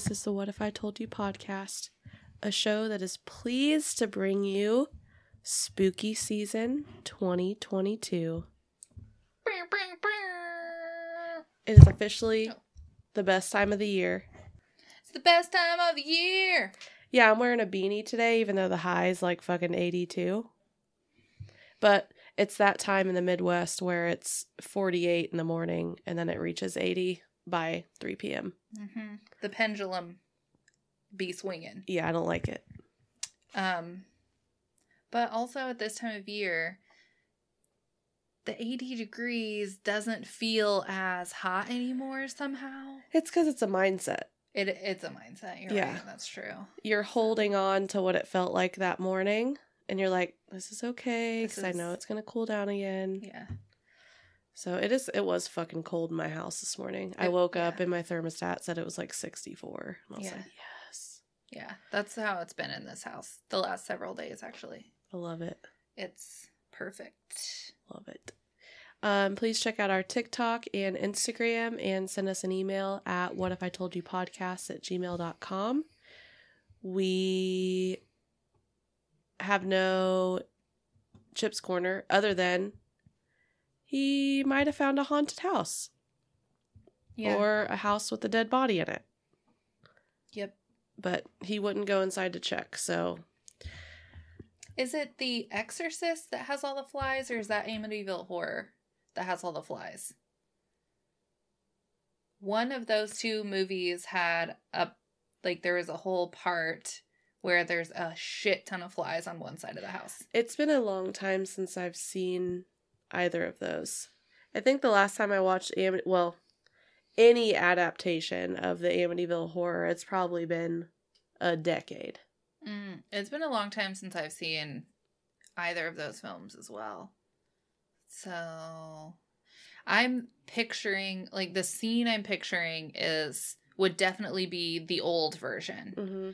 This is the What If I Told You podcast, a show that is pleased to bring you spooky season 2022. It is officially the best time of the year. It's the best time of the year. Yeah, I'm wearing a beanie today, even though the high is like fucking 82. But it's that time in the Midwest where it's 48 in the morning and then it reaches 80 by 3 p.m. Mm-hmm. The pendulum be swinging. Yeah, I don't like it. Um, but also at this time of year, the 80 degrees doesn't feel as hot anymore somehow. It's because it's a mindset. It it's a mindset. You're Yeah. right. That's true. You're holding on to what it felt like that morning, and you're like, "This is okay," because I know it's gonna cool down again. Yeah. So it is. It was fucking cold in my house this morning. I woke up and my thermostat said it was like 64. And I was Yeah. like, "Yes, Yeah. That's how it's been in this house the last several days, actually. I love it, It's perfect. love it." Um, please check out our TikTok and Instagram and send us an email at what if I told you podcast at gmail.com. We have no Chip's Corner other than he might have found a haunted house Yeah. or a house with a dead body in it, yep. but he wouldn't go inside to check. So Is it The Exorcist that has all the flies, or is that Amityville Horror that has all the flies? One of those two movies had a like there was a whole part where there's a shit ton of flies on one side of the house. it's been a long time since I've seen either of those. I think the last time I watched Am- well, any adaptation of the Amityville horror, it's probably been a decade. Mm, it's been a long time since I've seen either of those films as well. So I'm picturing like the scene I'm picturing is would definitely be the old version Mm-hmm.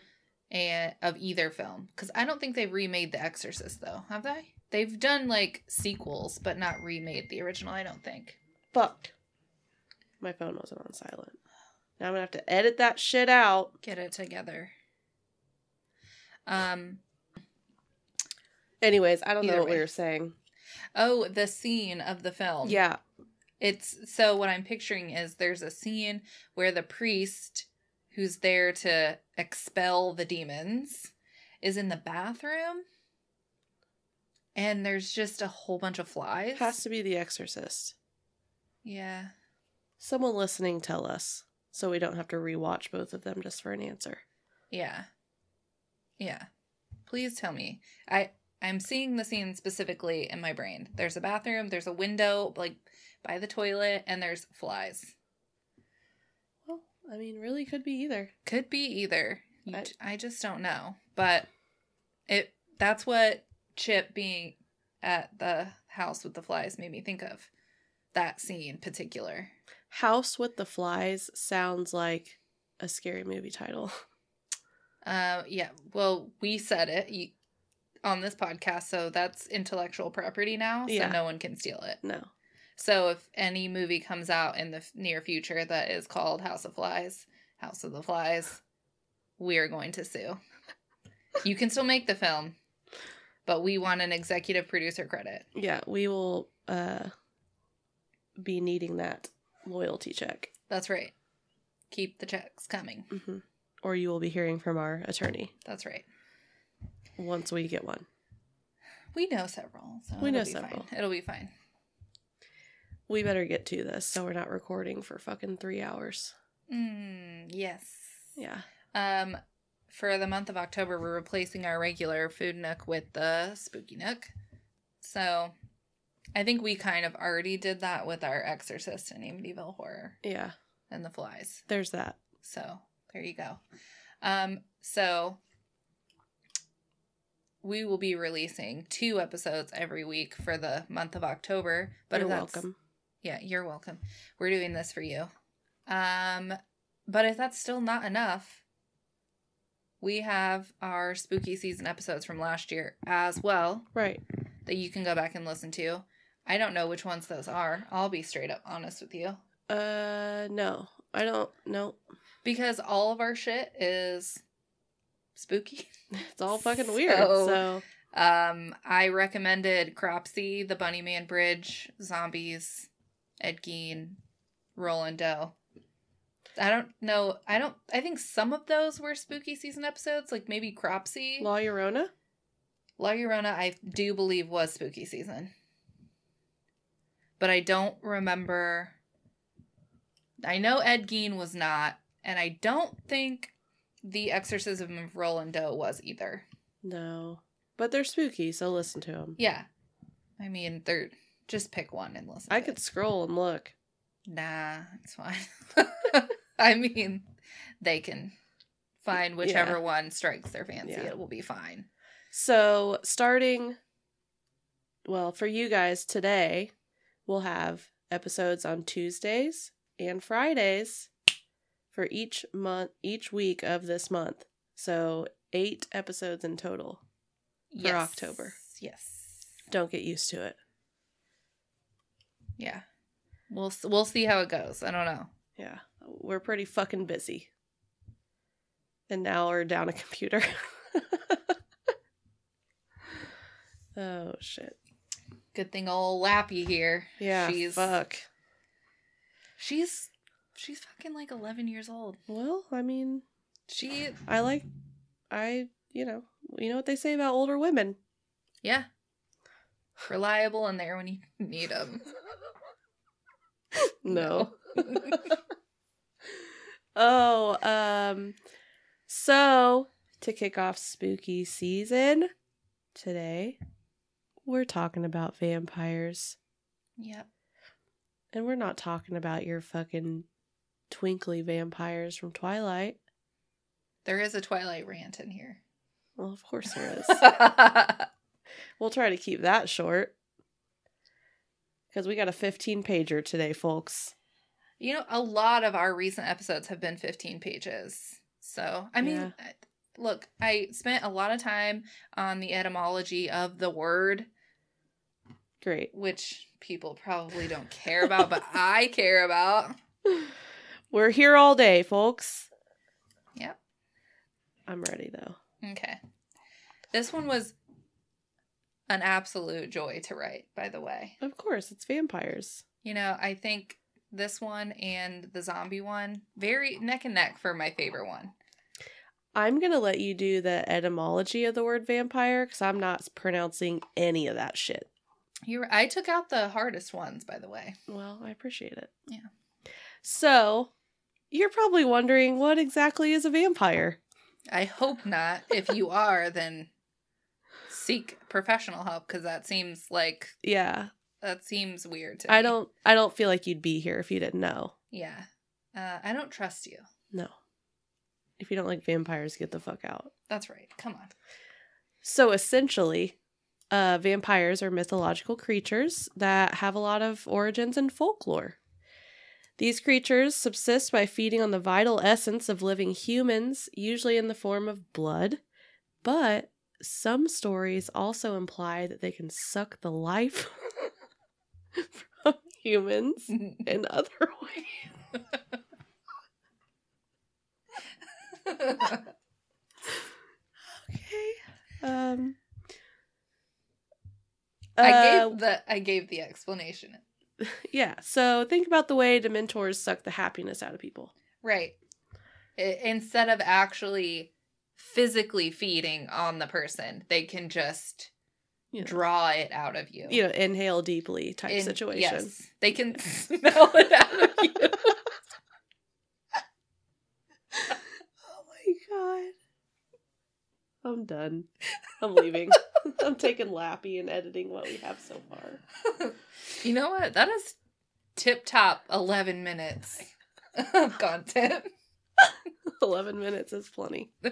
And of either film because I don't think they've remade The Exorcist though, have they? They've done like sequels, but not remade the original. I don't think. Fuck. My phone wasn't on silent. Now I'm gonna have to edit that shit out. Get it together. Um. Anyways, I don't know what we way. were saying. Oh, the scene of the film. Yeah. It's so what I'm picturing is there's a scene where the priest who's there to expel the demons is in the bathroom and there's just a whole bunch of flies. Has to be The Exorcist. yeah. Someone listening tell us so we don't have to rewatch both of them just for an answer. Yeah. Yeah. Please tell me. I I'm seeing the scene specifically in my brain. There's a bathroom, there's a window like by the toilet and there's flies. I mean, really could be either. Could be either. I- I just don't know. But it that's what Chip being at the house with the flies made me think of. That scene in particular. House with the Flies sounds like a scary movie title. Uh yeah, well, we said it you, on this podcast, so that's intellectual property now, so Yeah. no one can steal it. No. So if any movie comes out in the near future that is called House of Flies, House of the Flies, we are going to sue. You can still make the film, but we want an executive producer credit. Yeah, we will uh be needing that loyalty check. That's right. Keep the checks coming. hmm Or you will be hearing from our attorney That's right. once we get one. We know several. So We it'll know several. Fine. It'll be fine. We better get to this so we're not recording for fucking three hours. Mm, yes. Yeah. Um, for the month of October, we're replacing our regular food nook with the spooky nook. So, I think we kind of already did that with our Exorcist and Amityville Horror Yeah. and the Flies. There's that. So there you go. Um, so we will be releasing two episodes every week for the month of October. But You're welcome. Yeah, you're welcome. We're doing this for you. Um, but if that's still not enough, we have our spooky season episodes from last year as well Right. that you can go back and listen to. I don't know which ones those are. I'll be straight up honest with you. Uh, no, I don't. No, Because all of our shit is spooky. it's all fucking weird. So- So, Um, I recommended Cropsy, the Bunny Man Bridge, Zombies, Ed Gein, Roland Doe. I don't know. I don't. I think some of those were spooky season episodes, like maybe Cropsy. La Llorona. La Llorona, I do believe was spooky season, but I don't remember. I know Ed Gein was not, and I don't think the Exorcism of Roland Doe was either. No, but they're spooky, so listen to them. Yeah, I mean, they're just pick one and listen. I could it. scroll and look. Nah, it's fine. I mean, they can find whichever Yeah. one strikes their fancy. Yeah. It will be fine. So, starting, well, for you guys today, we'll have episodes on Tuesdays and Fridays for each month, each week of this month. So, eight episodes in total. For October. Yes. Don't get used to it. Yeah. We'll we'll see how it goes. I don't know. Yeah, we're pretty fucking busy. And now we're down a computer. oh, shit. Good thing old Lappy here. Yeah, She's fuck. she's she's fucking like 11 years old. Well, I mean, She I like, I, you know, you know what they say about older women. yeah. Reliable and there when you need them. No. oh, um, so to kick off spooky season today, we're talking about vampires. yep. And we're not talking about your fucking twinkly vampires from Twilight. There is a Twilight rant in here. Well, of course there is. we'll try to keep that short. Because we got a 15 pager today, folks. You know, a lot of our recent episodes have been 15 pages. So, I mean, Yeah. Look, I spent a lot of time on the etymology of the word, Great. which people probably don't care about, but I care about. We're here all day, folks. Yep. I'm ready, though. Okay. This one was an absolute joy to write, by the way. Of course, it's vampires. You know, I think this one and the zombie one, very neck and neck for my favorite one. I'm going to let you do the etymology of the word vampire because I'm not pronouncing any of that shit. You I took out the hardest ones, by the way. Well, I appreciate it. Yeah. So, you're probably wondering what exactly is a vampire? I hope not. If you are, then seek professional help because that seems like Yeah. that seems weird to I me. don't I don't feel like you'd be here if you didn't know. Yeah, uh, I don't trust you. No. If you don't like vampires, get the fuck out. That's right. Come on. So essentially, uh, vampires are mythological creatures that have a lot of origins in folklore. These creatures subsist by feeding on the vital essence of living humans, usually in the form of blood, but some stories also imply that they can suck the life from humans in other ways. Okay. Um I uh, gave the I gave the explanation. Yeah. So think about the way Dementors suck the happiness out of people. Right. Instead of actually physically feeding on the person, they can just You know, draw it out of you. you know inhale deeply type In- situation. Yes, they can smell it out of you. Oh my god. I'm done. I'm leaving. I'm taking Lappy and editing what we have so far. You know what? That is tip top 11 minutes of content. 11 minutes is plenty.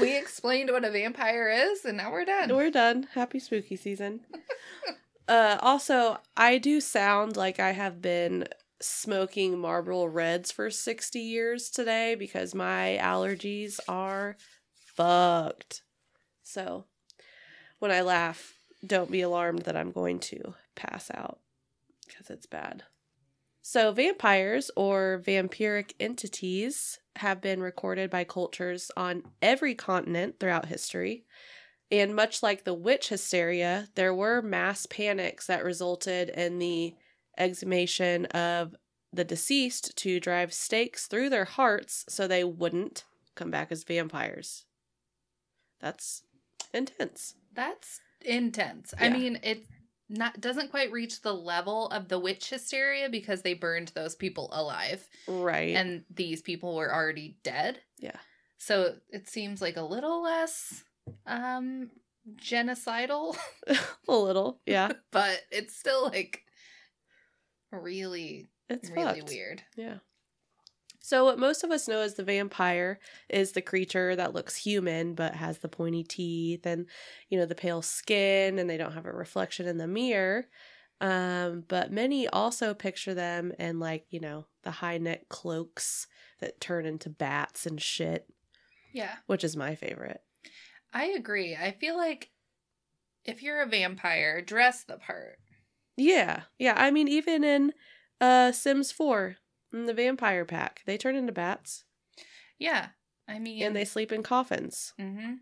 We explained what a vampire is, and now we're done. We're done. Happy spooky season. uh also, I do sound like I have been smoking Marlboro Reds for 60 years today because my allergies are fucked. So, when I laugh, don't be alarmed that I'm going to pass out because it's bad. So, vampires or vampiric entities have been recorded by cultures on every continent throughout history. And much like the witch hysteria, there were mass panics that resulted in the exhumation of the deceased to drive stakes through their hearts so they wouldn't come back as vampires. That's intense. That's intense. I mean, it not doesn't quite reach the level of the witch hysteria because they burned those people alive Right. and these people were already dead. Yeah. So it seems like a little less um genocidal, a little. Yeah. but it's still like really It's really fucked. weird. Yeah. So what most of us know as the vampire is the creature that looks human but has the pointy teeth and you know the pale skin and they don't have a reflection in the mirror. Um, but many also picture them in like, you know, the high neck cloaks that turn into bats and shit, Yeah. which is my favorite. I agree. I feel like if you're a vampire, dress the part. Yeah. Yeah, I mean even in uh Sims 4, in the vampire pack, they turn into bats Yeah. I mean and they sleep in coffins. Mm-hmm.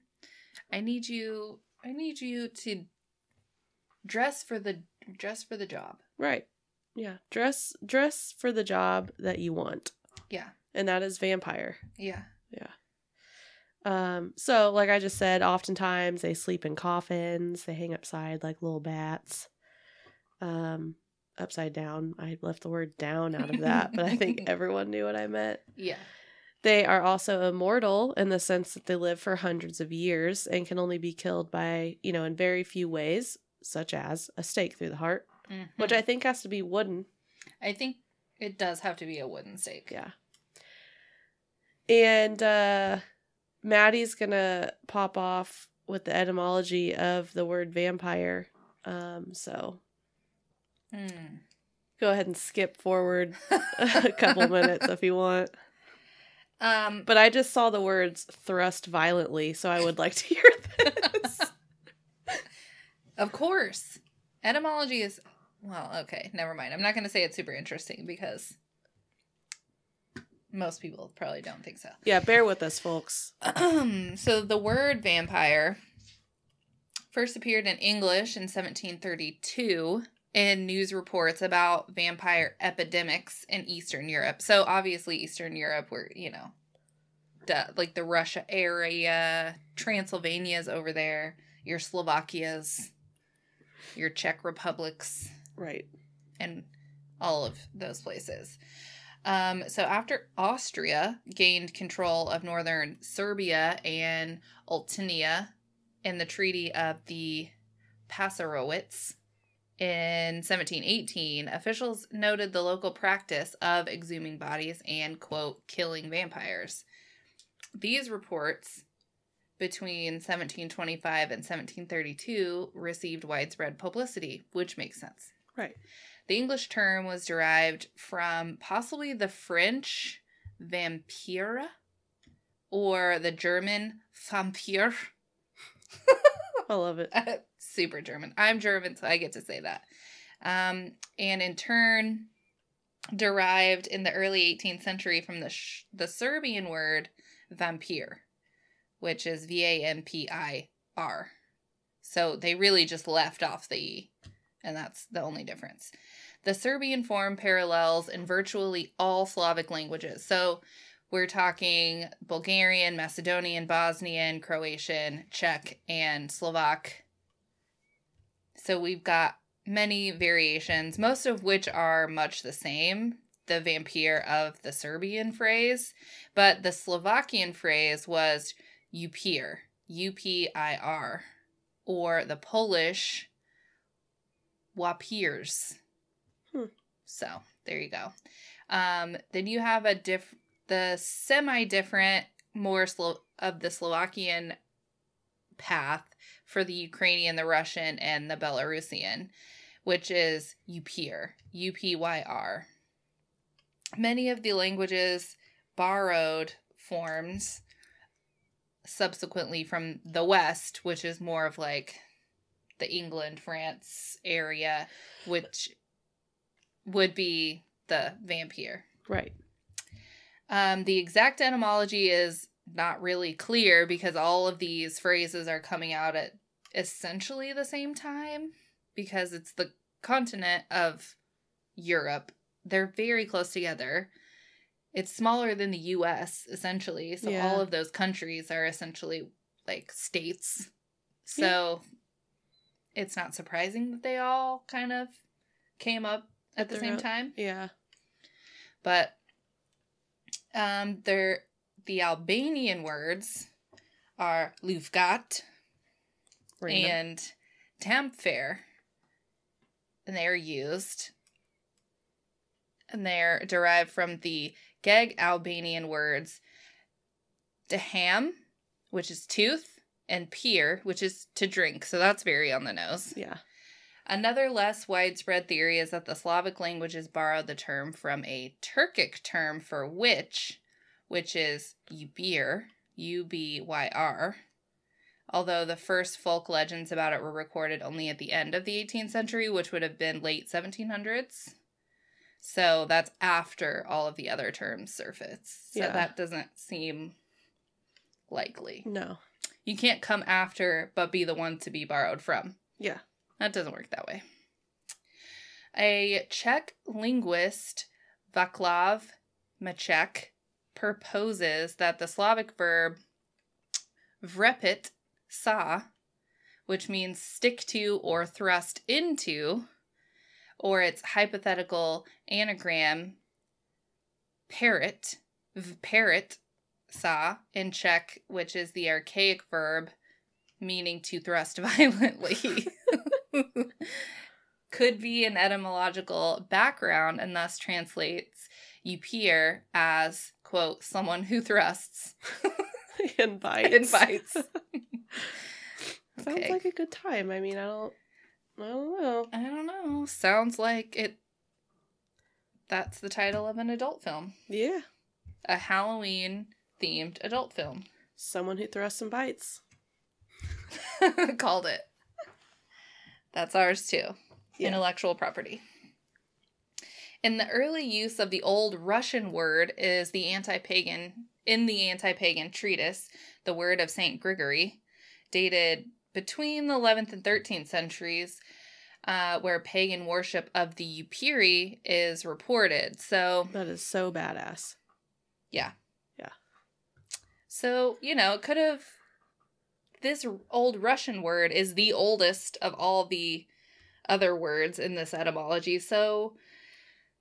I need you. I need you to dress for the dress for the job. Right. Yeah. Dress dress for the job that you want. Yeah. And that is vampire. Yeah. Yeah. Um so like I just said, oftentimes they sleep in coffins, they hang upside like little bats. Um upside down. I left the word down out of that, but I think everyone knew what I meant. Yeah. They are also immortal in the sense that they live for hundreds of years and can only be killed by, you know, in very few ways, such as a stake through the heart, which Mhm. I think has to be wooden. I think it does have to be a wooden stake. Yeah. And uh Maddie's gonna pop off with the etymology of the word vampire. Um, so Mm. go ahead and skip forward a couple minutes if you want. Um, But I just saw the words thrust violently, so I would like to hear this. of course, etymology is well. Okay, never mind. I'm not going to say it's super interesting because most people probably don't think so. yeah, bear with us, folks. so the word vampire first appeared in English in 1732 in news reports about vampire epidemics in Eastern Europe. So obviously Eastern Europe where, you know, duh, like the Russia area, Transylvania's over there, your Slovakia's, your Czech republics, Right. and all of those places. Um, so after Austria gained control of northern Serbia and Oltenia in the Treaty of the Passarowitz in 1718, officials noted the local practice of exhuming bodies and, quote, killing vampires. These reports between 1725 and 1732 received widespread publicity, which makes sense. Right. The English term was derived from possibly the French vampira or the German Vampir. I love it. Super German. I'm German, so I get to say that. Um, and in turn, derived in the early 18th century from the sh- the Serbian word vampir, which is V A M P I R. So they really just left off the E, and that's the only difference. The Serbian form parallels in virtually all Slavic languages. So we're talking Bulgarian, Macedonian, Bosnian, Croatian, Czech, and Slovak. So we've got many variations, most of which are much the same. The vampire of the Serbian phrase, but the Slovakian phrase was upir, U P I R, or the Polish wapirs. Hmm. So there you go. Um, then you have a diff, the semi different, more Slo- of the Slovakian path for the Ukrainian, the Russian, and the Belarusian, which is Upyr, U P Y R. Many of the languages borrowed forms subsequently from the West, which is more of like the England, France area, which would be the vampire. Right. Um, the exact etymology is not really clear because all of these phrases are coming out at essentially the same time because it's the continent of Europe. They're very close together. It's smaller than the US, essentially. So Yeah. all of those countries are essentially like states. So it's not surprising that they all kind of came up at the same time Yeah. but um they're the albanian words are lufgat Random. and tamfair and they are used and they're derived from the geg albanian words deham which is tooth and pier which is to drink so that's very on the nose yeah. Another less widespread theory is that the Slavic languages borrowed the term from a Turkic term for witch, which is Ubyr, U B Y R. Although the first folk legends about it were recorded only at the end of the 18th century, which would have been late 1700s. So that's after all of the other terms surface. So Yeah. that doesn't seem likely. No. You can't come after but be the one to be borrowed from. Yeah. That doesn't work that way. A Czech linguist, Vaclav Maček, proposes that the Slavic verb vrepit sa, which means stick to or thrust into, or its hypothetical anagram parrot, parrot sa in Czech, which is the archaic verb meaning to thrust violently. could be an etymological background and thus translates Upir as, quote, someone who thrusts and bites. and bites. Sounds like a good time. I mean, I don't. I don't know. I don't know. Sounds like it. That's the title of an adult film. Yeah. A Halloween themed adult film. Someone who thrusts and bites. Called it. That's ours too. Yeah. Intellectual property. In the early use of the old Russian word is the anti-pagan in the anti-pagan treatise, the word of Saint Gregory, dated between the 11th and 13th centuries, uh, where pagan worship of the Upiri is reported. So That is so badass. Yeah. Yeah. So, you know, it could have. This old Russian word is the oldest of all the other words in this etymology. So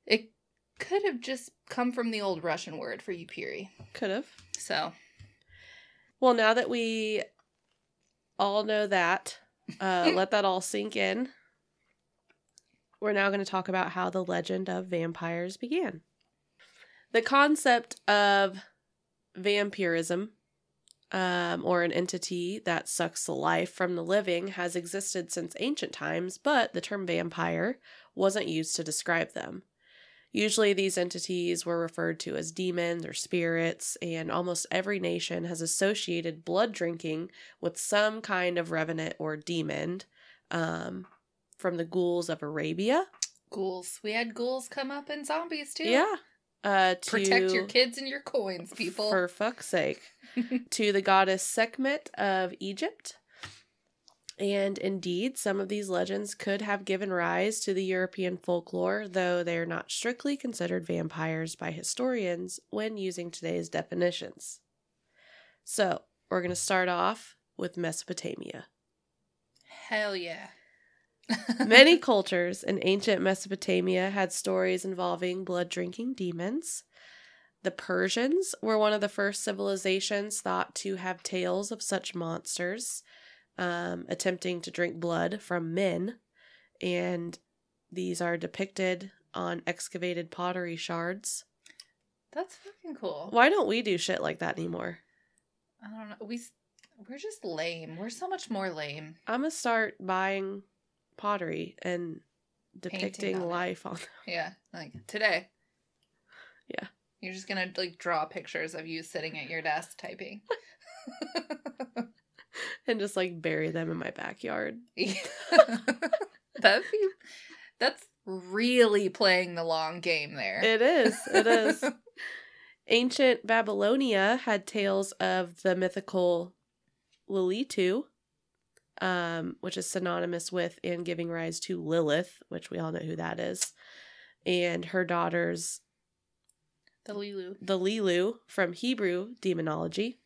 it could have just come from the old Russian word for Upiri. Could have. So, Well, now that we all know that, uh, let that all sink in. We're now going to talk about how the legend of vampires began. The concept of vampirism, um, or an entity that sucks the life from the living, has existed since ancient times, but the term vampire wasn't used to describe them. Usually, these entities were referred to as demons or spirits, and almost every nation has associated blood drinking with some kind of revenant or demon. Um, from the ghouls of Arabia, ghouls. We had ghouls come up in zombies too. yeah, uh, to Protect your kids and your coins, people. for fuck's sake, to the goddess Sekhmet of Egypt. And indeed, some of these legends could have given rise to the European folklore, though they are not strictly considered vampires by historians when using today's definitions. So, we're going to start off with Mesopotamia. Hell yeah. Many cultures in ancient Mesopotamia had stories involving blood drinking demons. The Persians were one of the first civilizations thought to have tales of such monsters um, attempting to drink blood from men, and these are depicted on excavated pottery shards. That's fucking cool. Why don't we do shit like that anymore? I don't know. We we're just lame. We're so much more lame. I'm gonna start buying pottery and depicting on life on Yeah, like today. Yeah. You're just gonna like draw pictures of you sitting at your desk typing. and just like bury them in my backyard. That'd be that's really playing the long game there. It is. It is. Ancient Babylonia had tales of the mythical Lilitu, um, which is synonymous with and giving rise to Lilith, which we all know who that is, and her daughters, the Lilu. the Lilu from Hebrew demonology.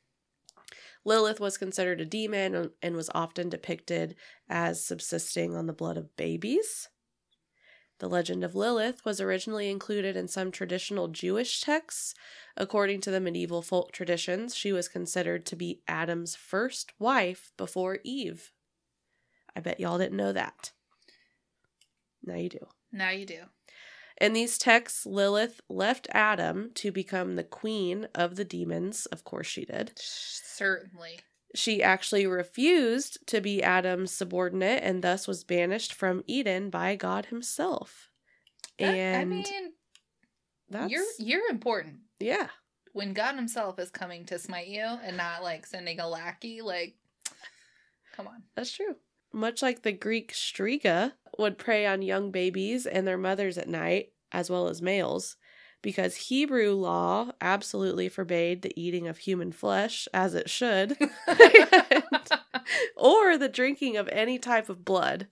Lilith was considered a demon and- and was often depicted as subsisting on the blood of babies. The legend of Lilith was originally included in some traditional Jewish texts. According to the medieval folk traditions, she was considered to be Adam's first wife before Eve. I bet y'all didn't know that. Now you do. Now you do. In these texts, Lilith left Adam to become the queen of the demons. Of course, she did. Certainly. She actually refused to be Adam's subordinate and thus was banished from Eden by God himself. That- and I mean, that's you're you're important. yeah, When God Himself is coming to smite you and not like sending a lackey, like, come on. that's true. Much like the Greek Striga would prey on young babies and their mothers at night, as well as males, because Hebrew law absolutely forbade the eating of human flesh, as it should. or the drinking of any type of blood.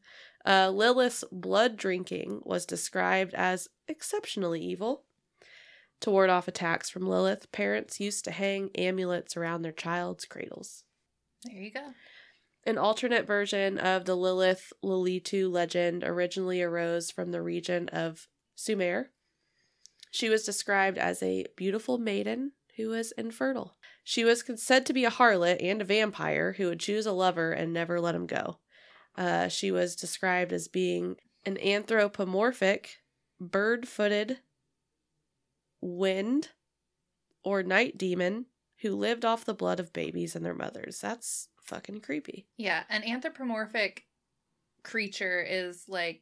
Uh, Lilith's blood drinking was described as exceptionally evil. To ward off attacks from Lilith, parents used to hang amulets around their child's cradles. there you go. An alternate version of the Lilith Lilitu legend originally arose from the region of Sumer. She was described as a beautiful maiden who was infertile. She was said to be a harlot and a vampire who would choose a lover and never let him go. Uh, she was described as being an anthropomorphic, bird footed, wind, or night demon who lived off the blood of babies and their mothers. That's fucking creepy. Yeah, an anthropomorphic creature is like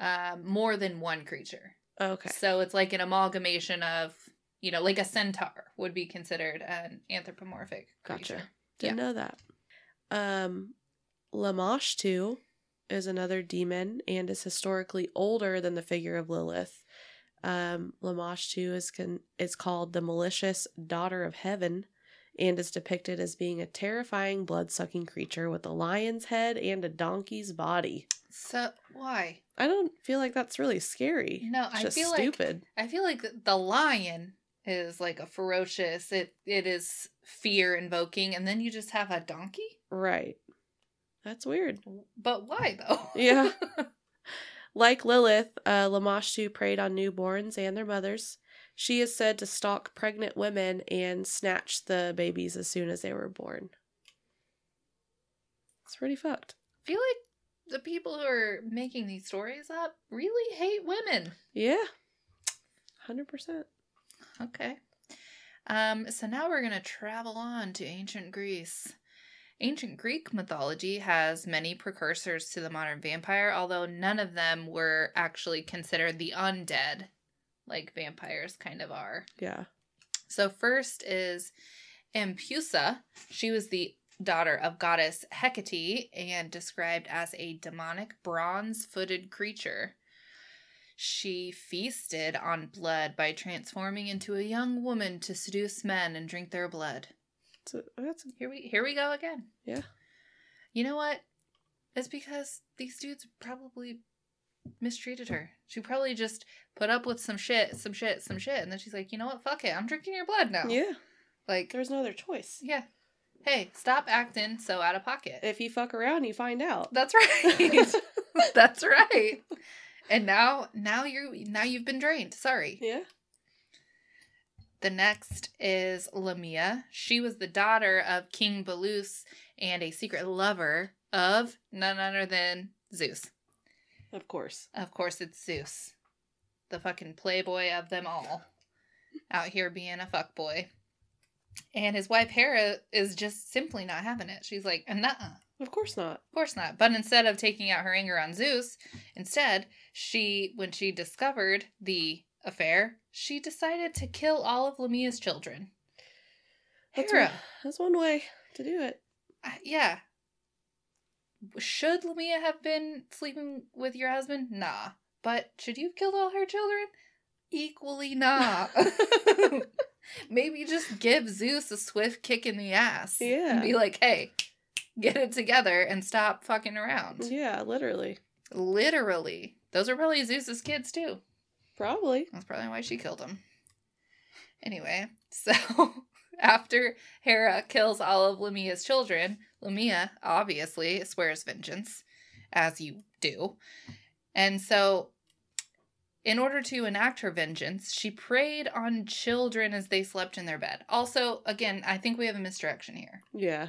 uh, more than one creature. Okay. So it's like an amalgamation of, you know, like a centaur would be considered an anthropomorphic creature. Gotcha. Didn't know that. Um, Lamashtu is another demon and is historically older than the figure of Lilith. Um, Lamashtu is con- is called the malicious daughter of heaven, and is depicted as being a terrifying blood-sucking creature with a lion's head and a donkey's body. So why? I don't feel like that's really scary. No, I feel stupid. like I feel like the lion is like a ferocious. It it is fear invoking, and then you just have a donkey. right. That's weird. But why though? Yeah. Like Lilith, uh, Lamashtu preyed on newborns and their mothers. She is said to stalk pregnant women and snatch the babies as soon as they were born. It's pretty fucked. I feel like the people who are making these stories up really hate women. Yeah. 100%. Okay. Um, so now we're going to travel on to ancient Greece. Ancient Greek mythology has many precursors to the modern vampire, although none of them were actually considered the undead, like vampires kind of are. Yeah. So, first is Ampusa. She was the daughter of goddess Hecate and described as a demonic bronze footed creature. She feasted on blood by transforming into a young woman to seduce men and drink their blood. So oh, that's Here we here we go again. Yeah. You know what? It's because these dudes probably mistreated her. She probably just put up with some shit, some shit, some shit, and then she's like, you know what? Fuck it. I'm drinking your blood now. yeah. Like, There's no other choice. yeah. Hey, stop acting so out of pocket. If you fuck around, you find out. That's right. That's right. And now, now you're now you've been drained. Sorry. yeah. The next is Lamia. She was the daughter of King Belus and a secret lover of none other than Zeus. Of course. Of course, it's Zeus, the fucking playboy of them all, out here being a fuckboy. And his wife Hera is just simply not having it. She's like, nah, Of course not. of course not. But instead of taking out her anger on Zeus, instead, she, when she discovered the affair, she decided to kill all of Lamia's children. That's Hera, one, that's one way to do it. uh, yeah. Should Lamia have been sleeping with your husband? Nah. But should you have killed all her children? Equally not. Maybe just give Zeus a swift kick in the ass. Yeah. And be like, hey, get it together and stop fucking around. Yeah, literally. Literally. Those are probably Zeus's kids too. Probably. That's probably why she killed him. Anyway, so after Hera kills all of Lamia's children, Lamia obviously swears vengeance, as you do. And so, in order to enact her vengeance, she preyed on children as they slept in their bed. Also, again, I think we have a misdirection here. Yeah.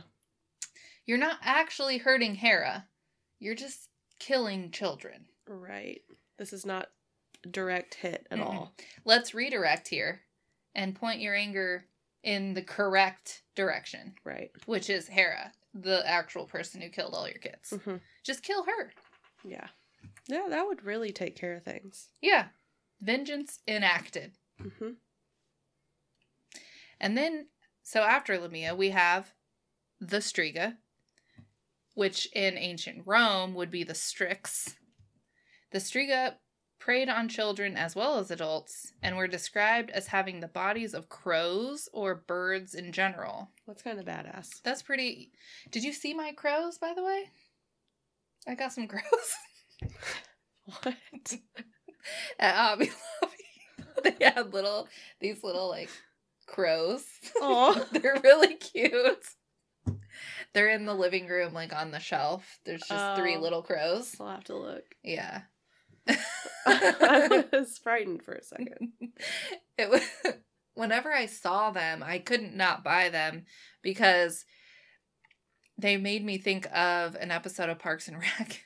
You're not actually hurting Hera, you're just killing children. Right. This is not a direct hit at Mm-mm. all. Let's redirect here and point your anger in the correct direction, Right. which is Hera, the actual person who killed all your kids. hmm Just kill her. Yeah. Yeah, that would really take care of things. Yeah. Vengeance enacted. hmm And then, so after Lamia, we have the Striga, which in ancient Rome would be the Strix. The Striga preyed on children as well as adults and were described as having the bodies of crows or birds in general. That's kind of badass. That's pretty. Did you see my crows, by the way? I got some crows What? at Hobby Lobby. they had little, these little like crows. Oh, They're really cute. They're in the living room, like on the shelf. There's just three Oh. little crows. I'll have to look. Yeah. I was frightened for a second. it was whenever I saw them, I couldn't not buy them because they made me think of an episode of Parks and Rec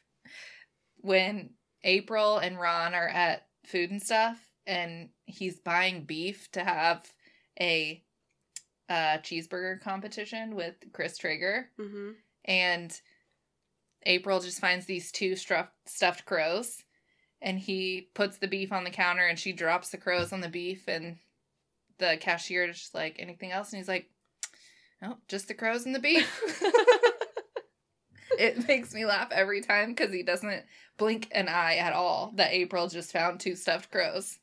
when April and Ron are at food and stuff and he's buying beef to have a uh, cheeseburger competition with Chris Traeger hmm and April just finds these two stuffed crows, and he puts the beef on the counter, and she drops the crows on the beef, and the cashier is just like, "Anything else?" And he's like, "No, just the crows and the beef." it makes me laugh every time because he doesn't blink an eye at all that April just found two stuffed crows.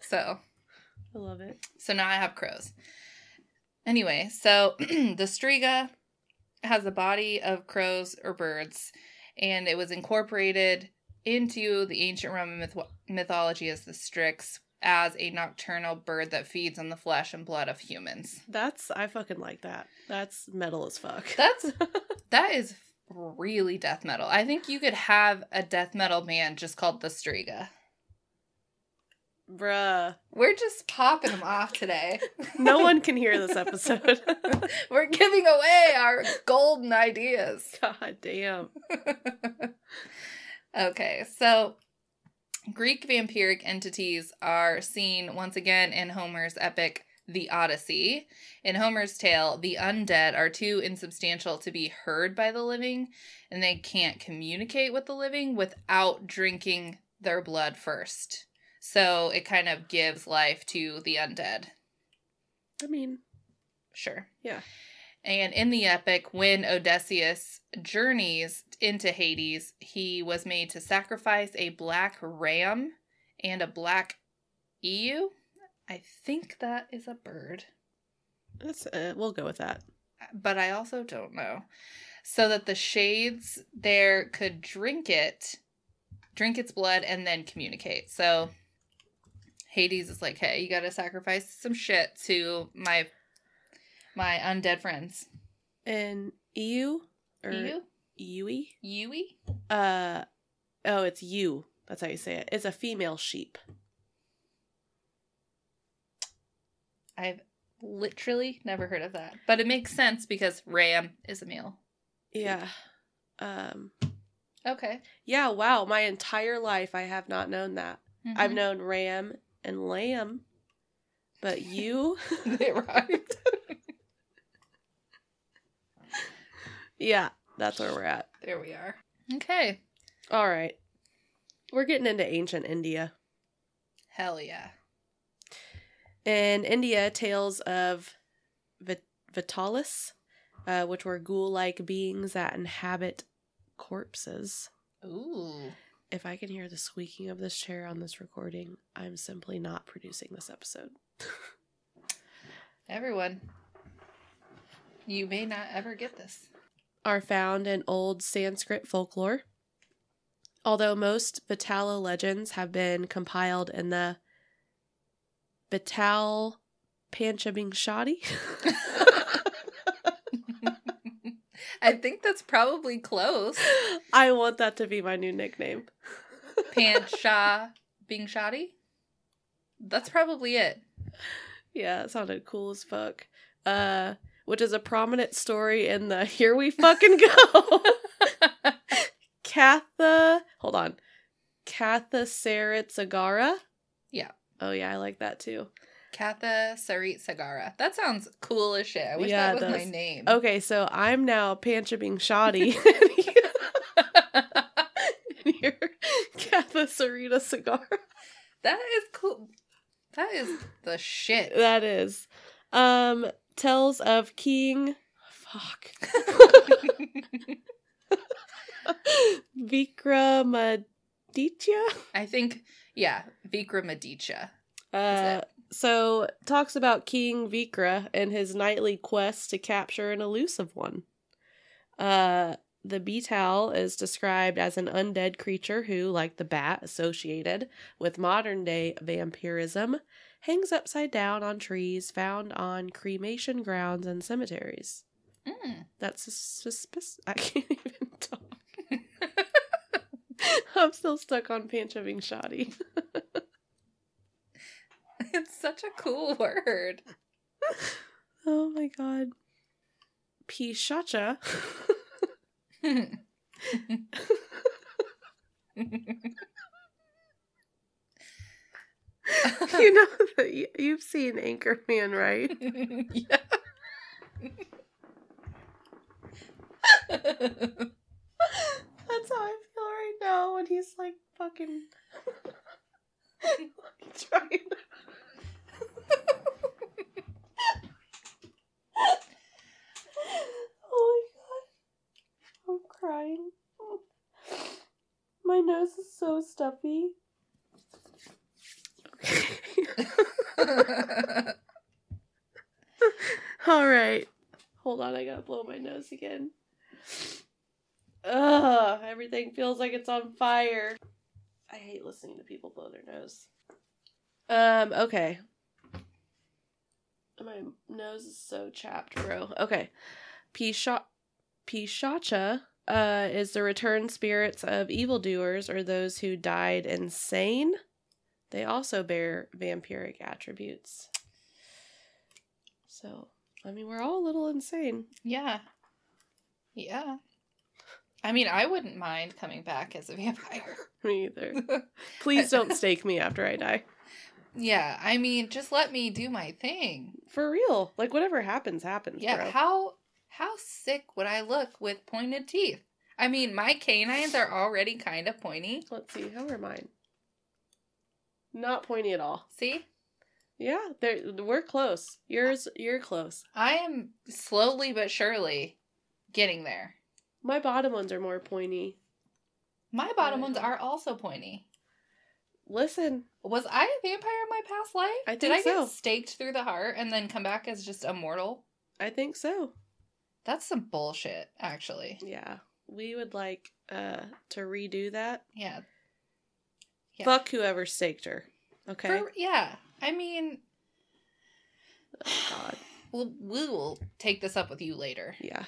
So I love it. so now I have crows. Anyway, so the striga has a body of crows or birds, and it was incorporated into the ancient Roman myth- mythology as the strix as a nocturnal bird that feeds on the flesh and blood of humans. That's I fucking like that. That's metal as fuck. That's that is really death metal. I think you could have a death metal band just called the Striga. Bruh. We're just popping them off today. No one can hear this episode. We're giving away our golden ideas. God damn. Okay, so Greek vampiric entities are seen once again in Homer's epic The Odyssey. In Homer's tale, the undead are too insubstantial to be heard by the living, and they can't communicate with the living without drinking their blood first. So it kind of gives life to the undead. I mean, Sure. Yeah. And in the epic, when Odysseus journeys into Hades, he was made to sacrifice a black ram and a black emu. I think that is a bird, that's uh, we'll go with that. but I also don't know. So that the shades there could drink it, drink its blood, and then communicate. So Hades is like, hey, you gotta sacrifice some shit to my my undead friends. And EU or You? Yui? Yui? Uh oh, it's you. That's how you say it. It's a female sheep. I've literally never heard of that. But it makes sense because ram is a male. Yeah. Um Okay. yeah, wow, my entire life I have not known that. I've Mhm. known ram and lamb. But you they rhymed. Yeah, that's where we're at. There we are. Okay. All right. We're getting into ancient India. Hell yeah. In India, tales of Vit- Vitalis, uh, which were ghoul like beings that inhabit corpses. Ooh. if I can hear the squeaking of this chair on this recording, I'm simply not producing this episode. Everyone, you may not ever get this. Are found in old Sanskrit folklore. Although most Vatala legends have been compiled in the Batal Panchabingshadi. I think that's probably close. I want that to be my new nickname. Pancha Bing Shoddy? That's probably it. Yeah, it sounded cool as fuck. Uh, which is a prominent story in the Here We Fucking Go. Katha, hold on. Katha Sarit Sagara? Yeah. Oh, yeah, I like that too. Katha Sarit Sagara. That sounds cool as shit. I wish Yeah, that was my name. Okay, so I'm now Panchabing Shoddy. and you're Katha Sarita Sagara. that is cool. That is the shit. That is. Um, tells of King. Fuck. Vikramaditya? I think, yeah, Vikramaditya. Uh, so talks about King Vikra and his nightly quest to capture an elusive one. Uh, the beetal is described as an undead creature who, like the bat associated with modern day vampirism, hangs upside down on trees found on cremation grounds and cemeteries. Mm. That's suspicious. I can't even talk. I'm still stuck on Panchaving Shoddy. it's such a cool word. Oh my god. Pishacha. you know that you, you've seen Anchorman, right? yeah. That's how I feel right now when he's like fucking trying. oh my god. I'm crying. My nose is so stuffy. All right. Hold on, I gotta blow my nose again. Ugh, everything feels like it's on fire. I hate listening to people blow their nose. Um, okay. My nose is so chapped, bro. Okay. Pisha- Pishacha uh, is the returned spirits of evildoers or those who died insane. They also bear vampiric attributes. So, I mean, we're all a little insane. yeah. Yeah. I mean, I wouldn't mind coming back as a vampire. Me either. Please don't stake me after I die. yeah, I mean, just let me do my thing. For real. Like, whatever happens, happens, Yeah, bro. how how sick would I look with pointed teeth? I mean, my canines are already kind of pointy. Let's see. How are mine? Not pointy at all. See? Yeah, they're, we're close. Yours, you're close. I am slowly but surely getting there. My bottom ones are more pointy. My bottom ones are also pointy. Listen, Was I a vampire in my past life? I Did I so. get staked through the heart and then come back as just a mortal? I think so. That's some bullshit, actually. Yeah, we would like uh to redo that. Yeah. Yeah. Fuck whoever staked her. Okay. For- yeah. I mean, oh God. we'll, we will take this up with you later. Yeah.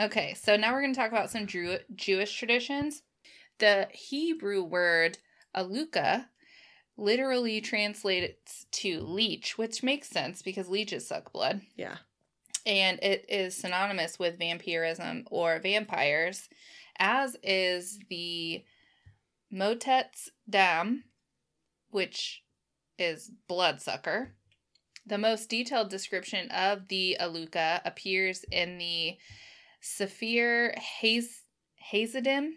Okay, so now we're going to talk about some Jew- Jewish traditions. The Hebrew word aluka literally translates to leech, which makes sense because leeches suck blood. Yeah. And it is synonymous with vampirism or vampires, as is the Motetz Dam, which is bloodsucker. The most detailed description of the Aluka appears in the Sefer Haz- Hazidim,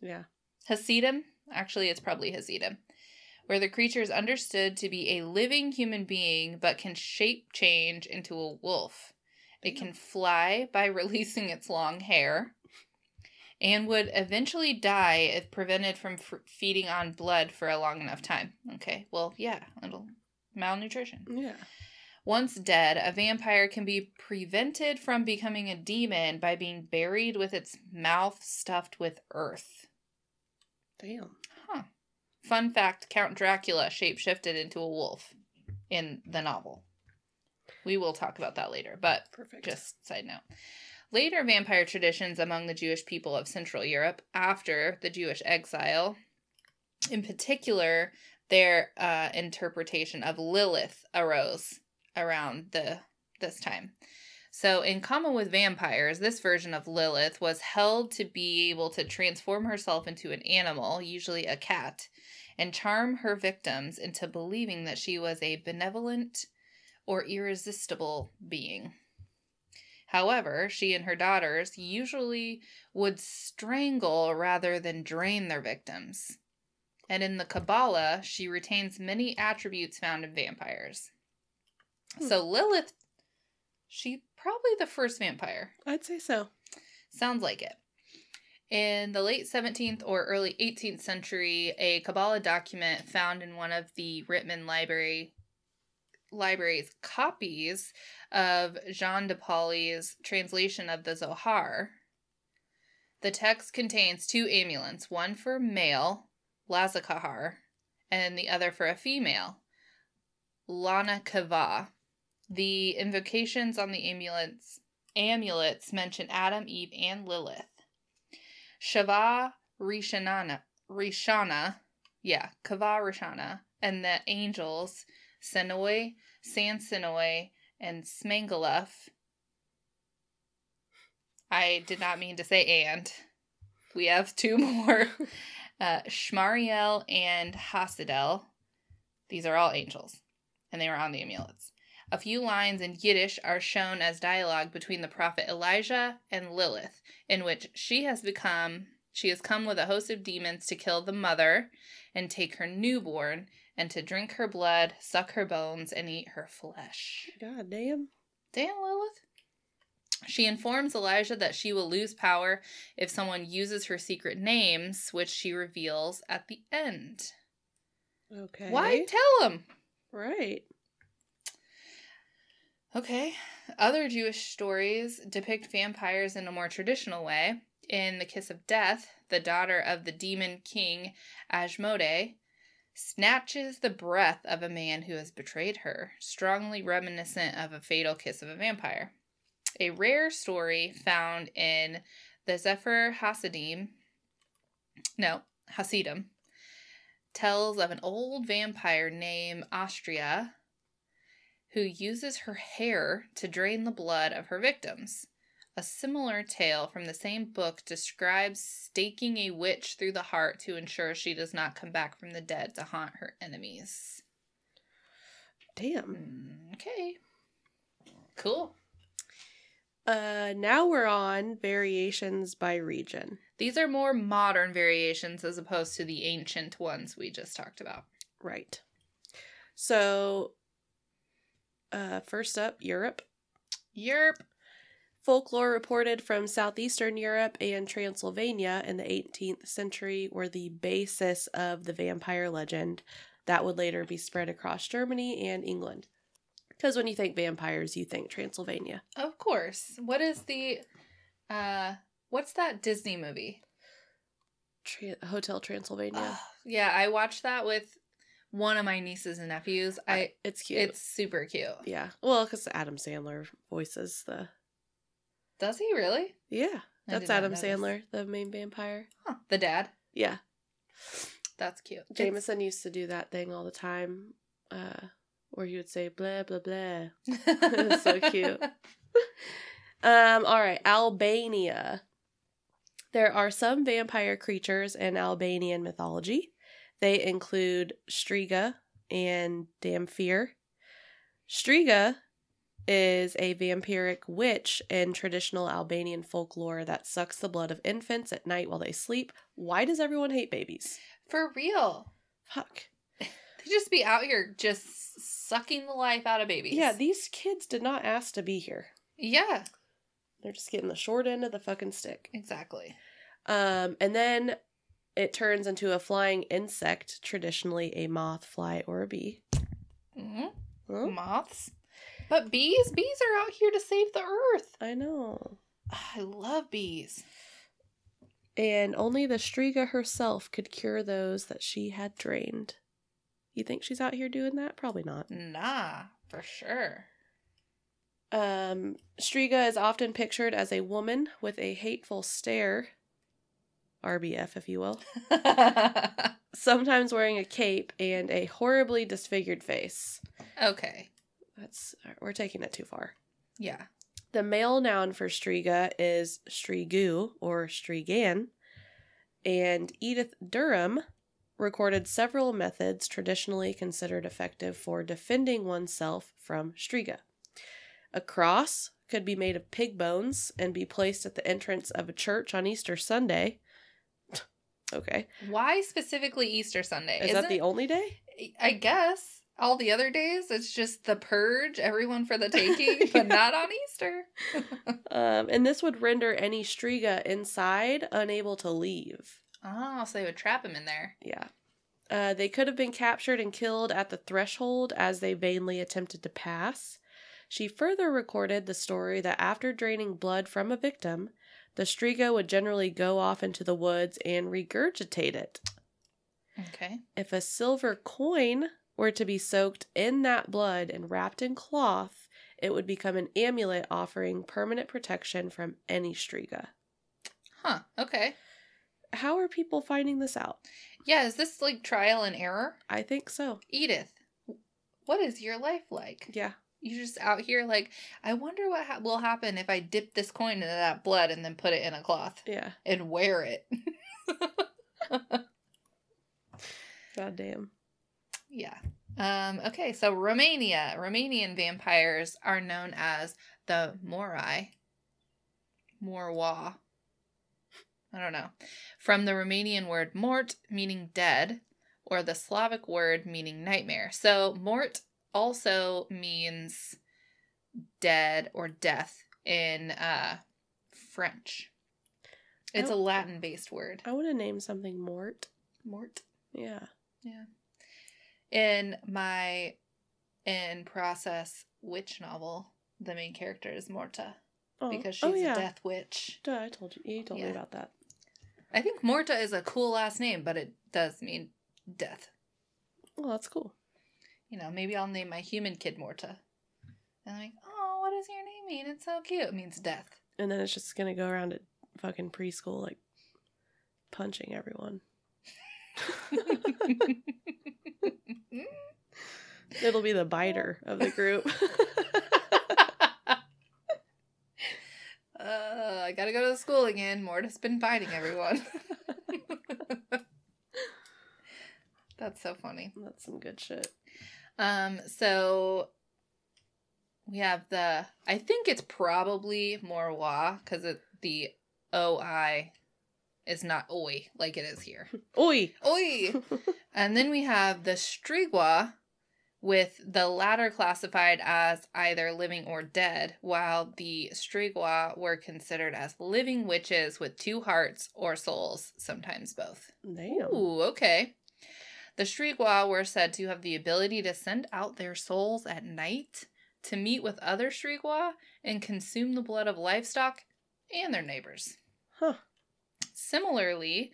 Yeah. Hasidim. Actually, it's probably Hasidim, where the creature is understood to be a living human being but can shape change into a wolf. It oh. can fly by releasing its long hair. And would eventually die if prevented from f- feeding on blood for a long enough time. Okay, well, yeah, it'll malnutrition. Yeah. Once dead, a vampire can be prevented from becoming a demon by being buried with its mouth stuffed with earth. Damn. Huh. Fun fact Count Dracula shapeshifted into a wolf in the novel. We will talk about that later, but Perfect. just side note. Later vampire traditions among the Jewish people of Central Europe after the Jewish exile, in particular, their uh, interpretation of Lilith arose around the this time. So, in common with vampires, this version of Lilith was held to be able to transform herself into an animal, usually a cat, and charm her victims into believing that she was a benevolent or irresistible being. However, she and her daughters usually would strangle rather than drain their victims. And in the Kabbalah, she retains many attributes found in vampires. Hmm. So Lilith, she probably the first vampire. I'd say so. Sounds like it. In the late 17th or early 18th century, a Kabbalah document found in one of the Ritman Library library's copies of Jean de Pauly's translation of the Zohar. The text contains two amulets, one for male, Lazakahar, and the other for a female, Lana Kava. The invocations on the amulets amulets mention Adam, Eve, and Lilith. Shava Rishanana, Rishana, yeah, Kava Rishana, and the angels, Senoi, Sansinoi, and Smangaluf. I did not mean to say and. We have two more. Uh, Shmariel and Hasidel. These are all angels, and they were on the amulets. A few lines in Yiddish are shown as dialogue between the prophet Elijah and Lilith, in which she has become she has come with a host of demons to kill the mother and take her newborn and to drink her blood, suck her bones, and eat her flesh. God damn. Damn, Lilith. She informs Elijah that she will lose power if someone uses her secret names, which she reveals at the end. Okay. Why tell him? Right. Okay. Other Jewish stories depict vampires in a more traditional way. In The Kiss of Death, the daughter of the demon king Ashmodei snatches the breath of a man who has betrayed her, strongly reminiscent of a fatal kiss of a vampire. A rare story found in the Sefer Hasidim, no, Hasidim, tells of an old vampire named Astriyah who uses her hair to drain the blood of her victims. A similar tale from the same book describes staking a witch through the heart to ensure she does not come back from the dead to haunt her enemies. Damn. Okay. Cool. Uh, now we're on variations by region. These are more modern variations as opposed to the ancient ones we just talked about. Right. So, uh, first up, Europe. Yerp. Folklore reported from southeastern Europe and Transylvania in the 18th century were the basis of the vampire legend that would later be spread across Germany and England. Because when you think vampires, you think Transylvania. Of course. What is the uh what's that Disney movie? Tra- Hotel Transylvania. Yeah, I watched that with one of my nieces and nephews. I it's cute. it's super cute. yeah. Well, because Adam Sandler voices the. Does he really? Yeah, that's Adam notice. Sandler, the main vampire. Huh. The dad. Yeah. That's cute. It's- Jameson used to do that thing all the time, uh, where he would say blah blah blah. so cute. Um, all right, Albania. There are some vampire creatures in Albanian mythology. They include Striga and Dhampir. Striga is a vampiric witch in traditional Albanian folklore that sucks the blood of infants at night while they sleep. Why does everyone hate babies? For real. Fuck. They just be out here just sucking the life out of babies. Yeah, these kids did not ask to be here. yeah, They're just getting the short end of the fucking stick. exactly. Um, and then it turns into a flying insect, traditionally a moth, fly, or a bee. Mhm. Huh? Moths. But bees? Bees are out here to save the earth. I know. I love bees. And only the Striga herself could cure those that she had drained. You think she's out here doing that? Probably not. Nah, for sure. Um, Striga is often pictured as a woman with a hateful stare, RBF, if you will, sometimes wearing a cape and a horribly disfigured face. okay. That's uh, we're taking it too far. Yeah. The male noun for Striga is Strigu or Strigan, and Edith Durham recorded several methods traditionally considered effective for defending oneself from Striga. A cross could be made of pig bones and be placed at the entrance of a church on Easter Sunday. okay. Why specifically Easter Sunday? Is that Isn't- the only day? I guess all the other days it's just the purge, everyone for the taking, but not on Easter. Um, and this would render any Striga inside unable to leave. Oh, so they would trap him in there. Yeah. Uh, they could have been captured and killed at the threshold as they vainly attempted to pass. She further recorded the story that after draining blood from a victim, the Striga would generally go off into the woods and regurgitate it. Okay. If a silver coin were to be soaked in that blood and wrapped in cloth, it would become an amulet offering permanent protection from any Striga. Huh. Okay. How are people finding this out? Yeah, is this like trial and error? I think so. Edith, what is your life like? Yeah. You're just out here like, I wonder what ha- will happen if I dip this coin into that blood and then put it in a cloth Yeah. and wear it. God damn. Yeah. Um, okay, so Romania. Romanian vampires are known as the Morai. Morwa. I don't know. From the Romanian word mort, meaning dead, or the Slavic word meaning nightmare. So mort also means dead or death in uh, French. It's a. Latin based word. I want to name something Mort. Mort. Yeah. Yeah. In my in process witch novel, the main character is Morta Oh, because oh, she's oh, yeah. a death witch. Duh, I told you. You told me about that. I think Morta is a cool last name, but it does mean death. Well, that's cool. You know, maybe I'll name my human kid Morta. And I'm like, oh, what does your name mean? It's so cute. It means death. And then it's just gonna go around at fucking preschool like punching everyone. It'll be the biter of the group. uh, I gotta go to the school again. Morta's been biting everyone. That's so funny. that's some good shit. Um, so we have the I think it's probably more wa because the oi is not oi like it is here. Oi! Oi! and then we have the strigwa with the latter classified as either living or dead, while the strigwa were considered as living witches with two hearts or souls, sometimes both. Damn. Ooh, okay. The Strigwa were said to have the ability to send out their souls at night to meet with other Strigwa and consume the blood of livestock and their neighbors. Huh. Similarly,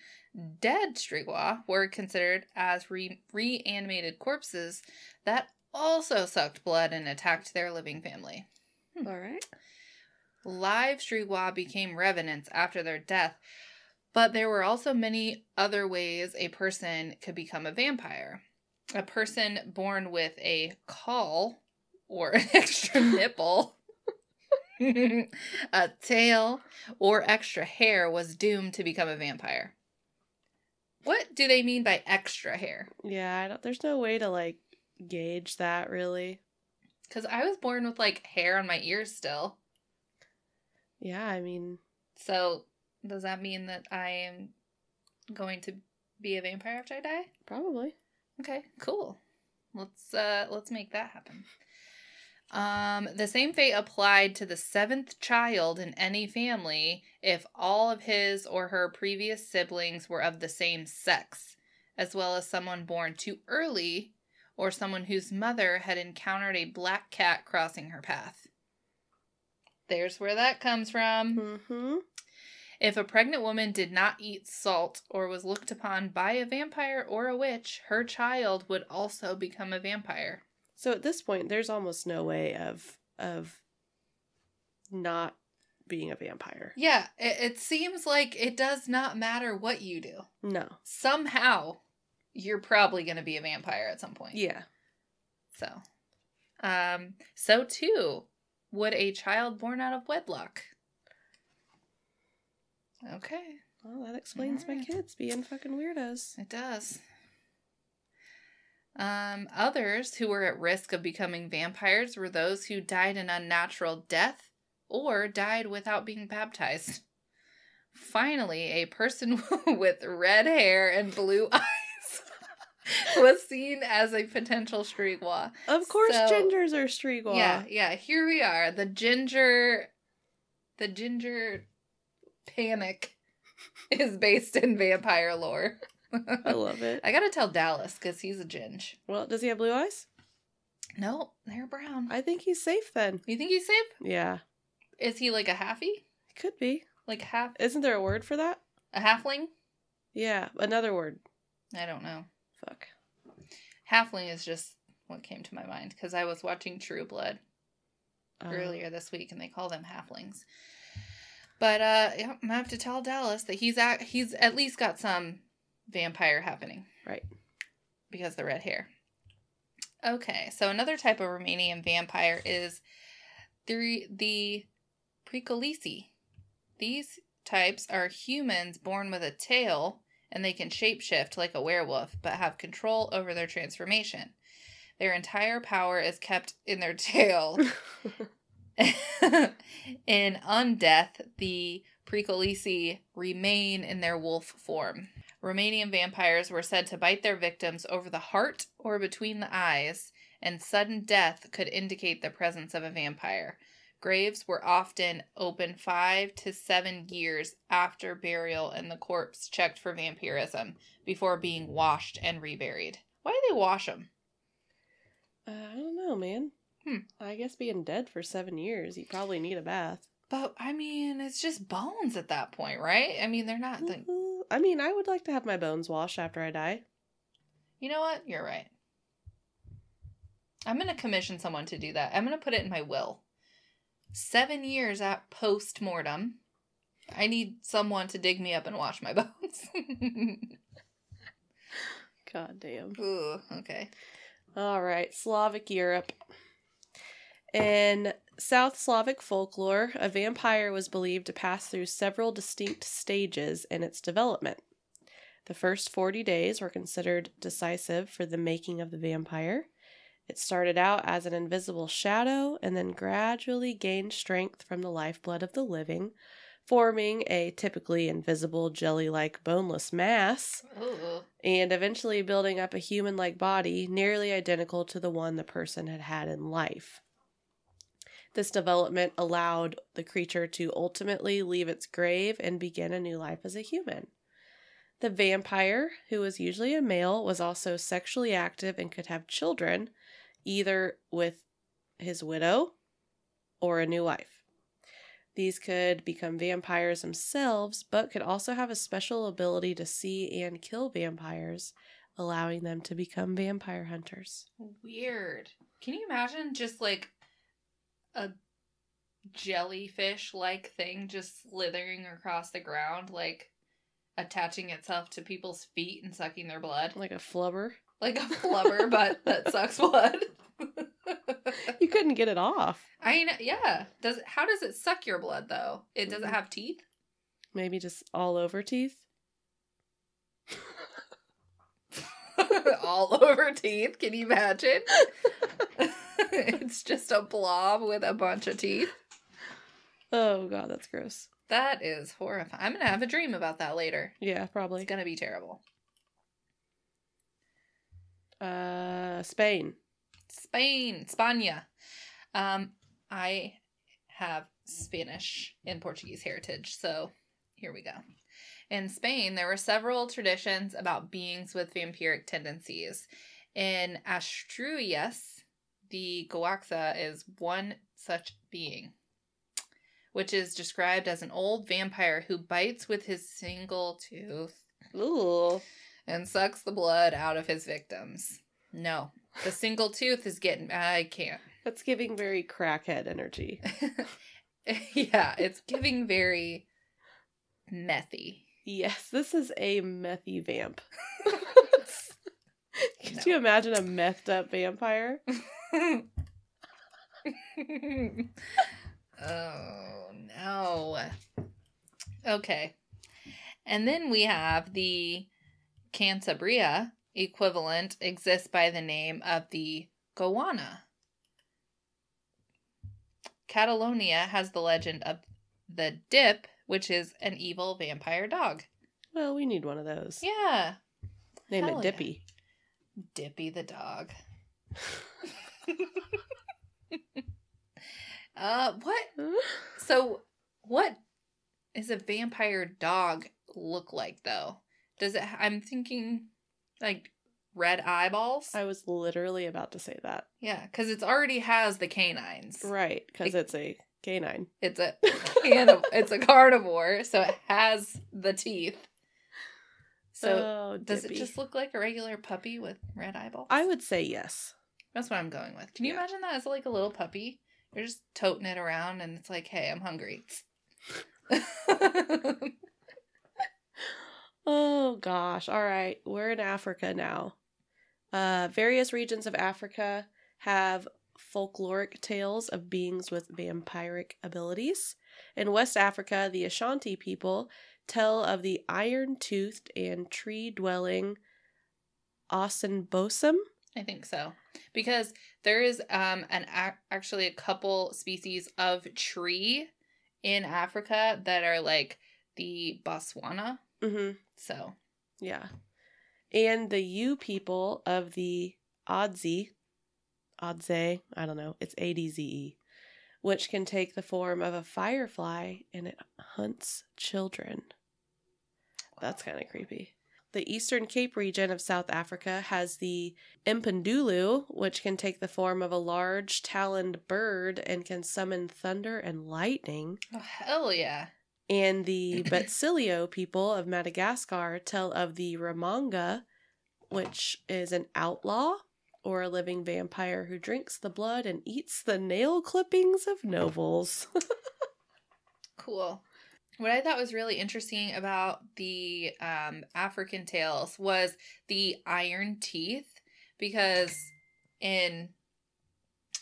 dead Strigwa were considered as re- reanimated corpses that also sucked blood and attacked their living family. Hmm. All right. Live Strigwa became revenants after their death, but there were also many other ways a person could become a vampire. A person born with a call or an extra nipple, a tail, or extra hair was doomed to become a vampire. What do they mean by extra hair? Yeah, I don't, there's no way to like gauge that really. Because I was born with like hair on my ears still. Yeah, I mean, So does that mean that I am going to be a vampire after I die? probably. Okay, cool. Let's uh let's make that happen. Um, the same fate applied to the seventh child in any family if all of his or her previous siblings were of the same sex, as well as someone born too early or someone whose mother had encountered a black cat crossing her path. There's where that comes from. Mm-hmm. If a pregnant woman did not eat salt or was looked upon by a vampire or a witch, her child would also become a vampire. So at this point, there's almost no way of of not being a vampire. Yeah, it, it seems like it does not matter what you do. No. Somehow, you're probably going to be a vampire at some point. Yeah. So, um, so too would a child born out of wedlock. Okay, Well, that explains my kids being fucking weirdos. it does. Um, others who were at risk of becoming vampires were those who died an unnatural death or died without being baptized. Finally, a person with red hair and blue eyes was seen as a potential streetwalk. Of course, So- gingers are streetwall. Yeah, yeah. Here we are. The ginger, the ginger panic is based in vampire lore. I love it. I gotta tell Dallas because he's a ginge. Well, does he have blue eyes? No, they're brown. I think he's safe then. You think he's safe? Yeah, Is he like a halfie? could be. Like half Isn't there a word for that? a halfling? Yeah, another word. I don't know. Fuck. Halfling is just what came to my mind because I was watching True Blood Um, earlier this week and they call them halflings. But uh yeah, I'm gonna have to tell Dallas that he's at he's at least got some vampire happening. Right. Because the red hair. Okay, so another type of Romanian vampire is the the Precolisi. These types are humans born with a tail and they can shapeshift like a werewolf but have control over their transformation. Their entire power is kept in their tail. in undeath, the Precolisi remain in their wolf form. Romanian vampires were said to bite their victims over the heart or between the eyes, and sudden death could indicate the presence of a vampire. Graves were often open five to seven years after burial and the corpse checked for vampirism before being washed and reburied. Why do they wash them? Uh, I don't know, man. Hmm. I guess being dead for seven years, you probably need a bath. But I mean, it's just bones at that point, right? I mean, they're not like, Mhm. I mean, I would like to have my bones washed after I die. you know what? You're right. I'm going to commission someone to do that. I'm going to put it in my will. Seven years at post mortem, I need someone to dig me up and wash my bones. God damn. Ooh, okay. All right, Slavic Europe. In South Slavic folklore, a vampire was believed to pass through several distinct stages in its development. The first 40 days were considered decisive for the making of the vampire. It started out as an invisible shadow and then gradually gained strength from the lifeblood of the living, forming a typically invisible jelly like boneless mass Ooh. and eventually building up a human like body nearly identical to the one the person had had in life. This development allowed the creature to ultimately leave its grave and begin a new life as a human. The vampire, who was usually a male, was also sexually active and could have children, either with his widow or a new wife. These could become vampires themselves, but could also have a special ability to see and kill vampires, allowing them to become vampire hunters. Weird. Can you imagine just like a jellyfish like thing just slithering across the ground, like attaching itself to people's feet and sucking their blood? Like a flubber. Like a flubber, but that sucks blood. You couldn't get it off. I mean, yeah. Does how does it suck your blood though? It doesn't have teeth. Maybe just all over teeth. All over teeth. Can you imagine? it's just a blob with a bunch of teeth. Oh god, that's gross. That is horrifying. I'm gonna have a dream about that later. Yeah, probably. It's gonna be terrible. Uh Spain. Spain, Spania. Um, I have Spanish and Portuguese heritage, so here we go. In Spain, there were several traditions about beings with vampiric tendencies. In Asturias, the Goaxa is one such being, which is described as an old vampire who bites with his single tooth Ooh. and sucks the blood out of his victims. No, the single tooth is getting. I can't. That's giving very crackhead energy. yeah, it's giving very methy. Yes, this is a methy vamp. Could No. you imagine a methed up vampire? oh no. Okay. And then we have the Cantabria equivalent exists by the name of the Gowana. Catalonia has the legend of the Dip, which is an evil vampire dog. Well, we need one of those. Yeah. Name hell it yeah. Dippy. Dippy the dog. uh what So, what is a vampire dog look like though? Does it? I'm thinking like red eyeballs. I was literally about to say that. yeah, because it already has the canines. Right, because Like- it's a canine. It's a canib- It's a carnivore, so it has the teeth. So, oh, does it just look like a regular puppy with red eyeballs? I would say yes. That's what I'm going with. Can you Yeah. imagine that as like a little puppy? You're just toting it around, and it's like, "Hey, I'm hungry." Oh gosh. All right. We're in Africa now. Uh various regions of Africa have folkloric tales of beings with vampiric abilities. In West Africa, the Ashanti people tell of the iron-toothed and tree-dwelling Asanbosam. I think so. Because there is um an ac- actually a couple species of tree in Africa that are like the Botswana. Mhm. So, Yeah. And the Ewe people of the Adze, Adze, I don't know, it's A D Z E, which can take the form of a firefly and it hunts children. That's kind of creepy. The Eastern Cape region of South Africa has the Impundulu, which can take the form of a large taloned bird and can summon thunder and lightning. oh, hell yeah. And the Betsileo people of Madagascar tell of the Ramanga, which is an outlaw or a living vampire who drinks the blood and eats the nail clippings of nobles. Cool. What I thought was really interesting about the um, African tales was the iron teeth, because in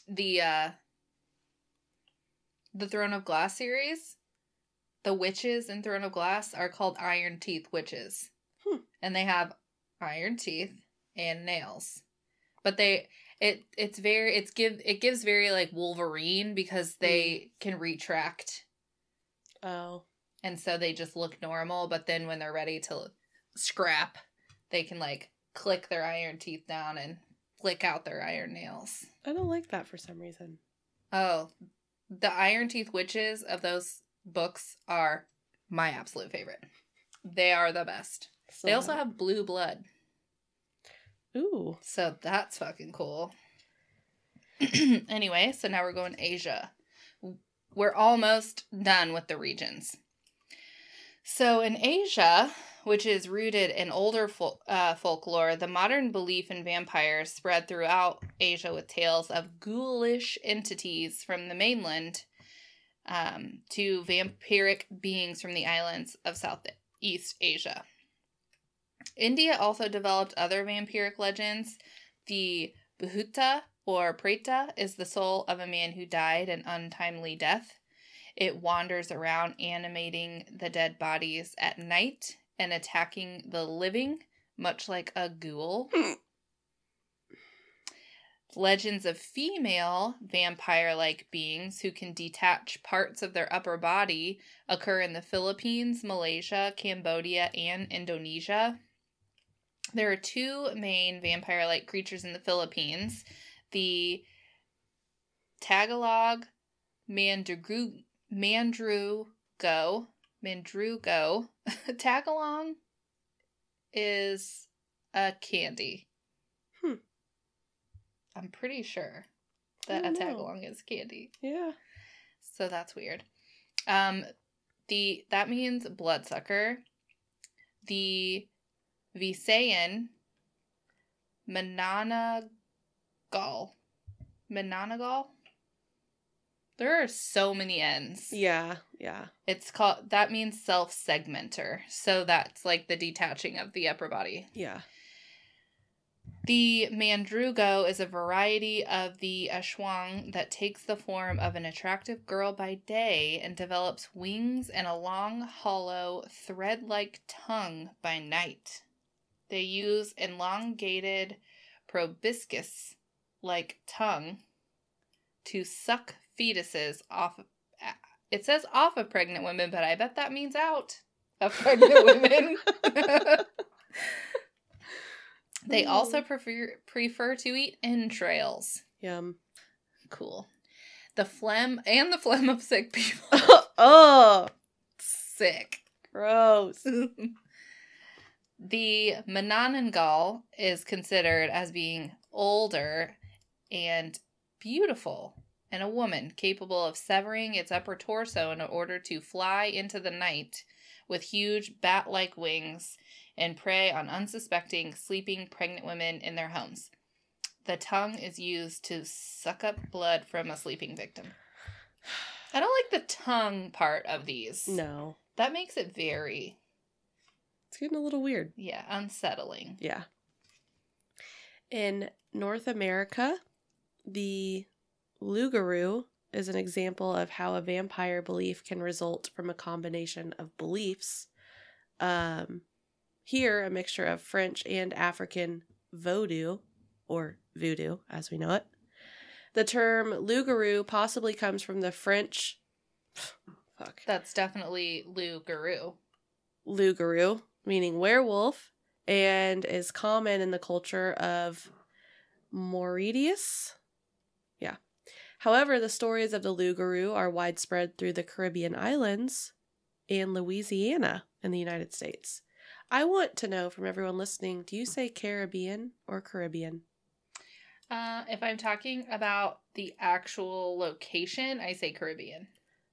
the uh, the Throne of Glass series, the witches in Throne of Glass are called Iron Teeth witches, Hmm. and they have iron teeth and nails, but they it it's very it's give it gives very like Wolverine because mm. they can retract. Oh, and so they just look normal but then when they're ready to scrap they can like click their iron teeth down and flick out their iron nails. I don't like that for some reason. oh the iron teeth witches of those books are my absolute favorite. They are the best. They also have blue blood Ooh. so that's fucking cool anyway so now we're going asia we're almost done with the regions So, in Asia, which is rooted in older fol- uh, folklore, the modern belief in vampires spread throughout Asia with tales of ghoulish entities from the mainland um, to vampiric beings from the islands of Southeast Asia. India also developed other vampiric legends. The Bhuta or Preta is the soul of a man who died an untimely death. It wanders around animating the dead bodies at night and attacking the living, much like a ghoul. Legends of female vampire like beings who can detach parts of their upper body occur in the Philippines, Malaysia, Cambodia, and Indonesia. There are two main vampire like creatures in the Philippines the Tagalog, Mandru Mandrugo, Mandrugo. Tagalong is a candy. Hmm. I'm pretty sure that a know. tagalong is candy. Yeah. So that's weird. Um the that means bloodsucker. The Visayan Mananagal. Mananagal? There are so many N's. Yeah. Yeah. It's called that means self segmenter. So that's like the detaching of the upper body. Yeah. The mandrugo is a variety of the aswang that takes the form of an attractive girl by day and develops wings and a long, hollow, thread like tongue by night. They use elongated proboscis like tongue to suck fetuses off. It says off of pregnant women, but I bet that means out of pregnant women. They also hmm. prefer prefer to eat entrails. Yum. Cool. The phlegm and the phlegm of sick people. oh, sick. gross. The Mananangal is considered as being older and beautiful and a woman capable of severing its upper torso in order to fly into the night with huge bat like wings and prey on unsuspecting sleeping pregnant women in their homes. The tongue is used to suck up blood from a sleeping victim. I don't like the tongue part of these. No. That makes it very, It's getting a little weird. yeah, unsettling. Yeah. In North America, the Loogaroo is an example of how a vampire belief can result from a combination of beliefs. Um, here, a mixture of French and African voodoo, or voodoo as we know it. The term Loogaroo possibly comes from the French. Fuck. That's definitely Guru. Loogaroo, meaning werewolf, and is common in the culture of Mauritius. Yeah. However, the stories of the Loogaroo are widespread through the Caribbean islands and Louisiana in the United States. I want to know from everyone listening do you say Caribbean or Caribbean? Uh, if I'm talking about the actual location, I say Caribbean.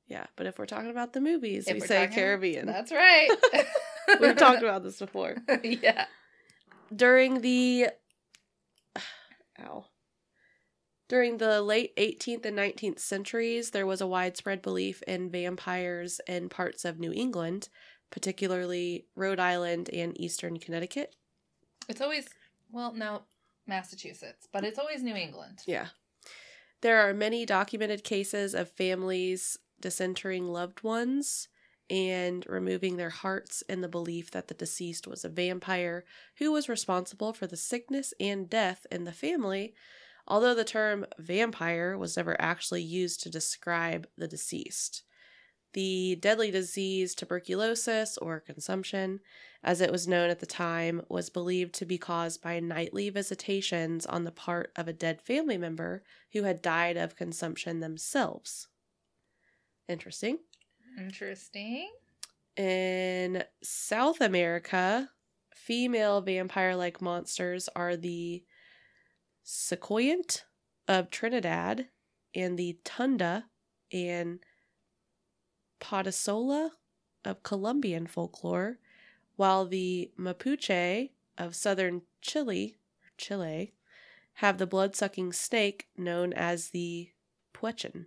Yeah, but if we're talking about the movies, If we say talking- Caribbean. That's right. We've talked about this before. yeah. during the ow during the late 18th and 19th centuries there was a widespread belief in vampires in parts of new england particularly rhode island and eastern connecticut It's always well, no, Massachusetts, but it's always New England. yeah there are many documented cases of families disinterring loved ones and removing their hearts in the belief that the deceased was a vampire who was responsible for the sickness and death in the family, although the term vampire was never actually used to describe the deceased. The deadly disease tuberculosis or consumption, as it was known at the time, was believed to be caused by nightly visitations on the part of a dead family member who had died of consumption themselves. Interesting. Interesting. In South America, female vampire like monsters are the Soucouyant of Trinidad and the Tunda and Patasola of Colombian folklore, while the Mapuche of southern Chile, Chile have the blood sucking snake known as the Peuchen.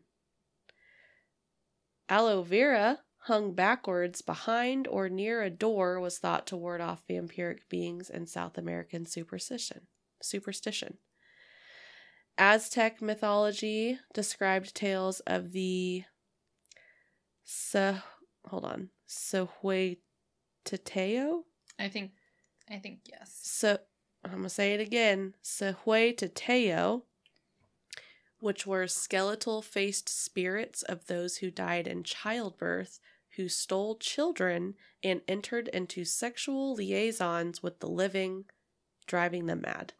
Aloe vera, hung backwards behind or near a door, was thought to ward off vampiric beings in South American superstition. Superstition. Aztec mythology described tales of the so hold on. Cihuateteo? I think. I think yes. So I'm gonna say it again. Cihuateteo, which were skeletal faced spirits of those who died in childbirth, who stole children and entered into sexual liaisons with the living, driving them mad.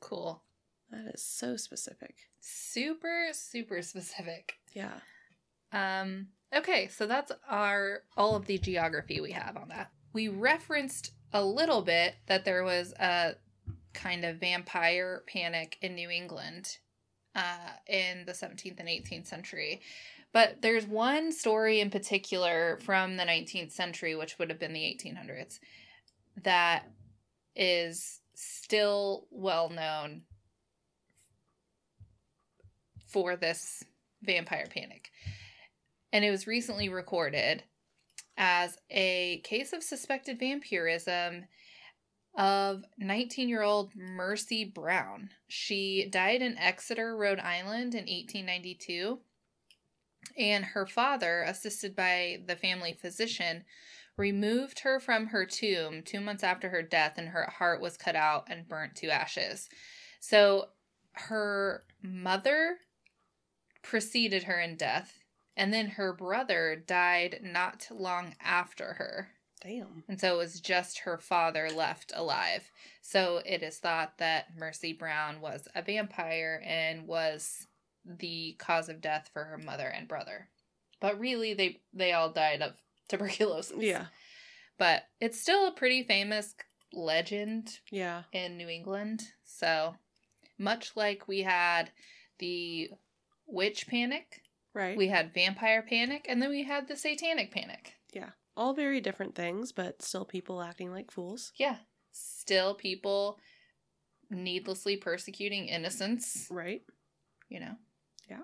Cool. That is so specific. Super, super specific. Yeah. Um, okay, so that's our all of the geography we have on that. We referenced a little bit that there was a kind of vampire panic in New England uh, in the 17th and 18th century. But there's one story in particular from the 19th century, which would have been the 1800s, that is still well known for this vampire panic. And it was recently recorded as a case of suspected vampirism of 19 year old Mercy Brown. She died in Exeter, Rhode Island in 1892. And her father, assisted by the family physician, removed her from her tomb two months after her death, and her heart was cut out and burnt to ashes. So her mother preceded her in death, and then her brother died not long after her. Damn. And so it was just her father left alive. So it is thought that Mercy Brown was a vampire and was the cause of death for her mother and brother. But really they they all died of tuberculosis. Yeah. But it's still a pretty famous legend Yeah. in New England. So much like we had the witch panic, Right. we had vampire panic, and then we had the satanic panic. All very different things, but still people acting like fools. Yeah. Still people needlessly persecuting innocence. Right. you know. Yeah.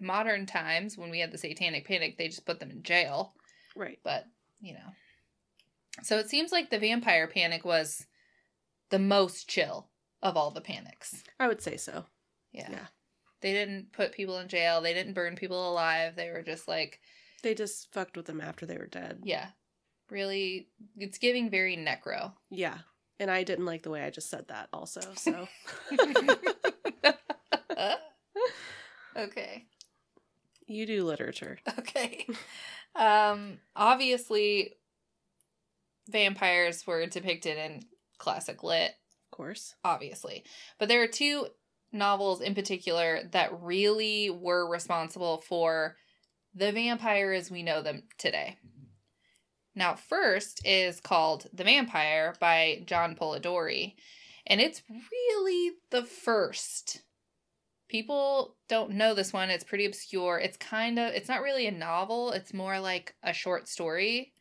Modern times when we had the satanic panic, they just put them in jail, Right. but, you know. So it seems like the vampire panic was the most chill of all the panics. I would say so. Yeah. Yeah. They didn't put people in jail, they didn't burn people alive. They were just like, They just fucked with them after they were dead. yeah. Really it's giving very necro. Yeah. And I didn't like the way I just said that also. So okay. you do literature. Okay. Um obviously vampires were depicted in classic lit, Of course. obviously. But there are two novels in particular that really were responsible for the vampire as we know them today. Now, first is called The Vampire by John Polidori, and it's really the first. People don't know this one. It's pretty obscure. It's kind of it's not really a novel. It's more like a short story.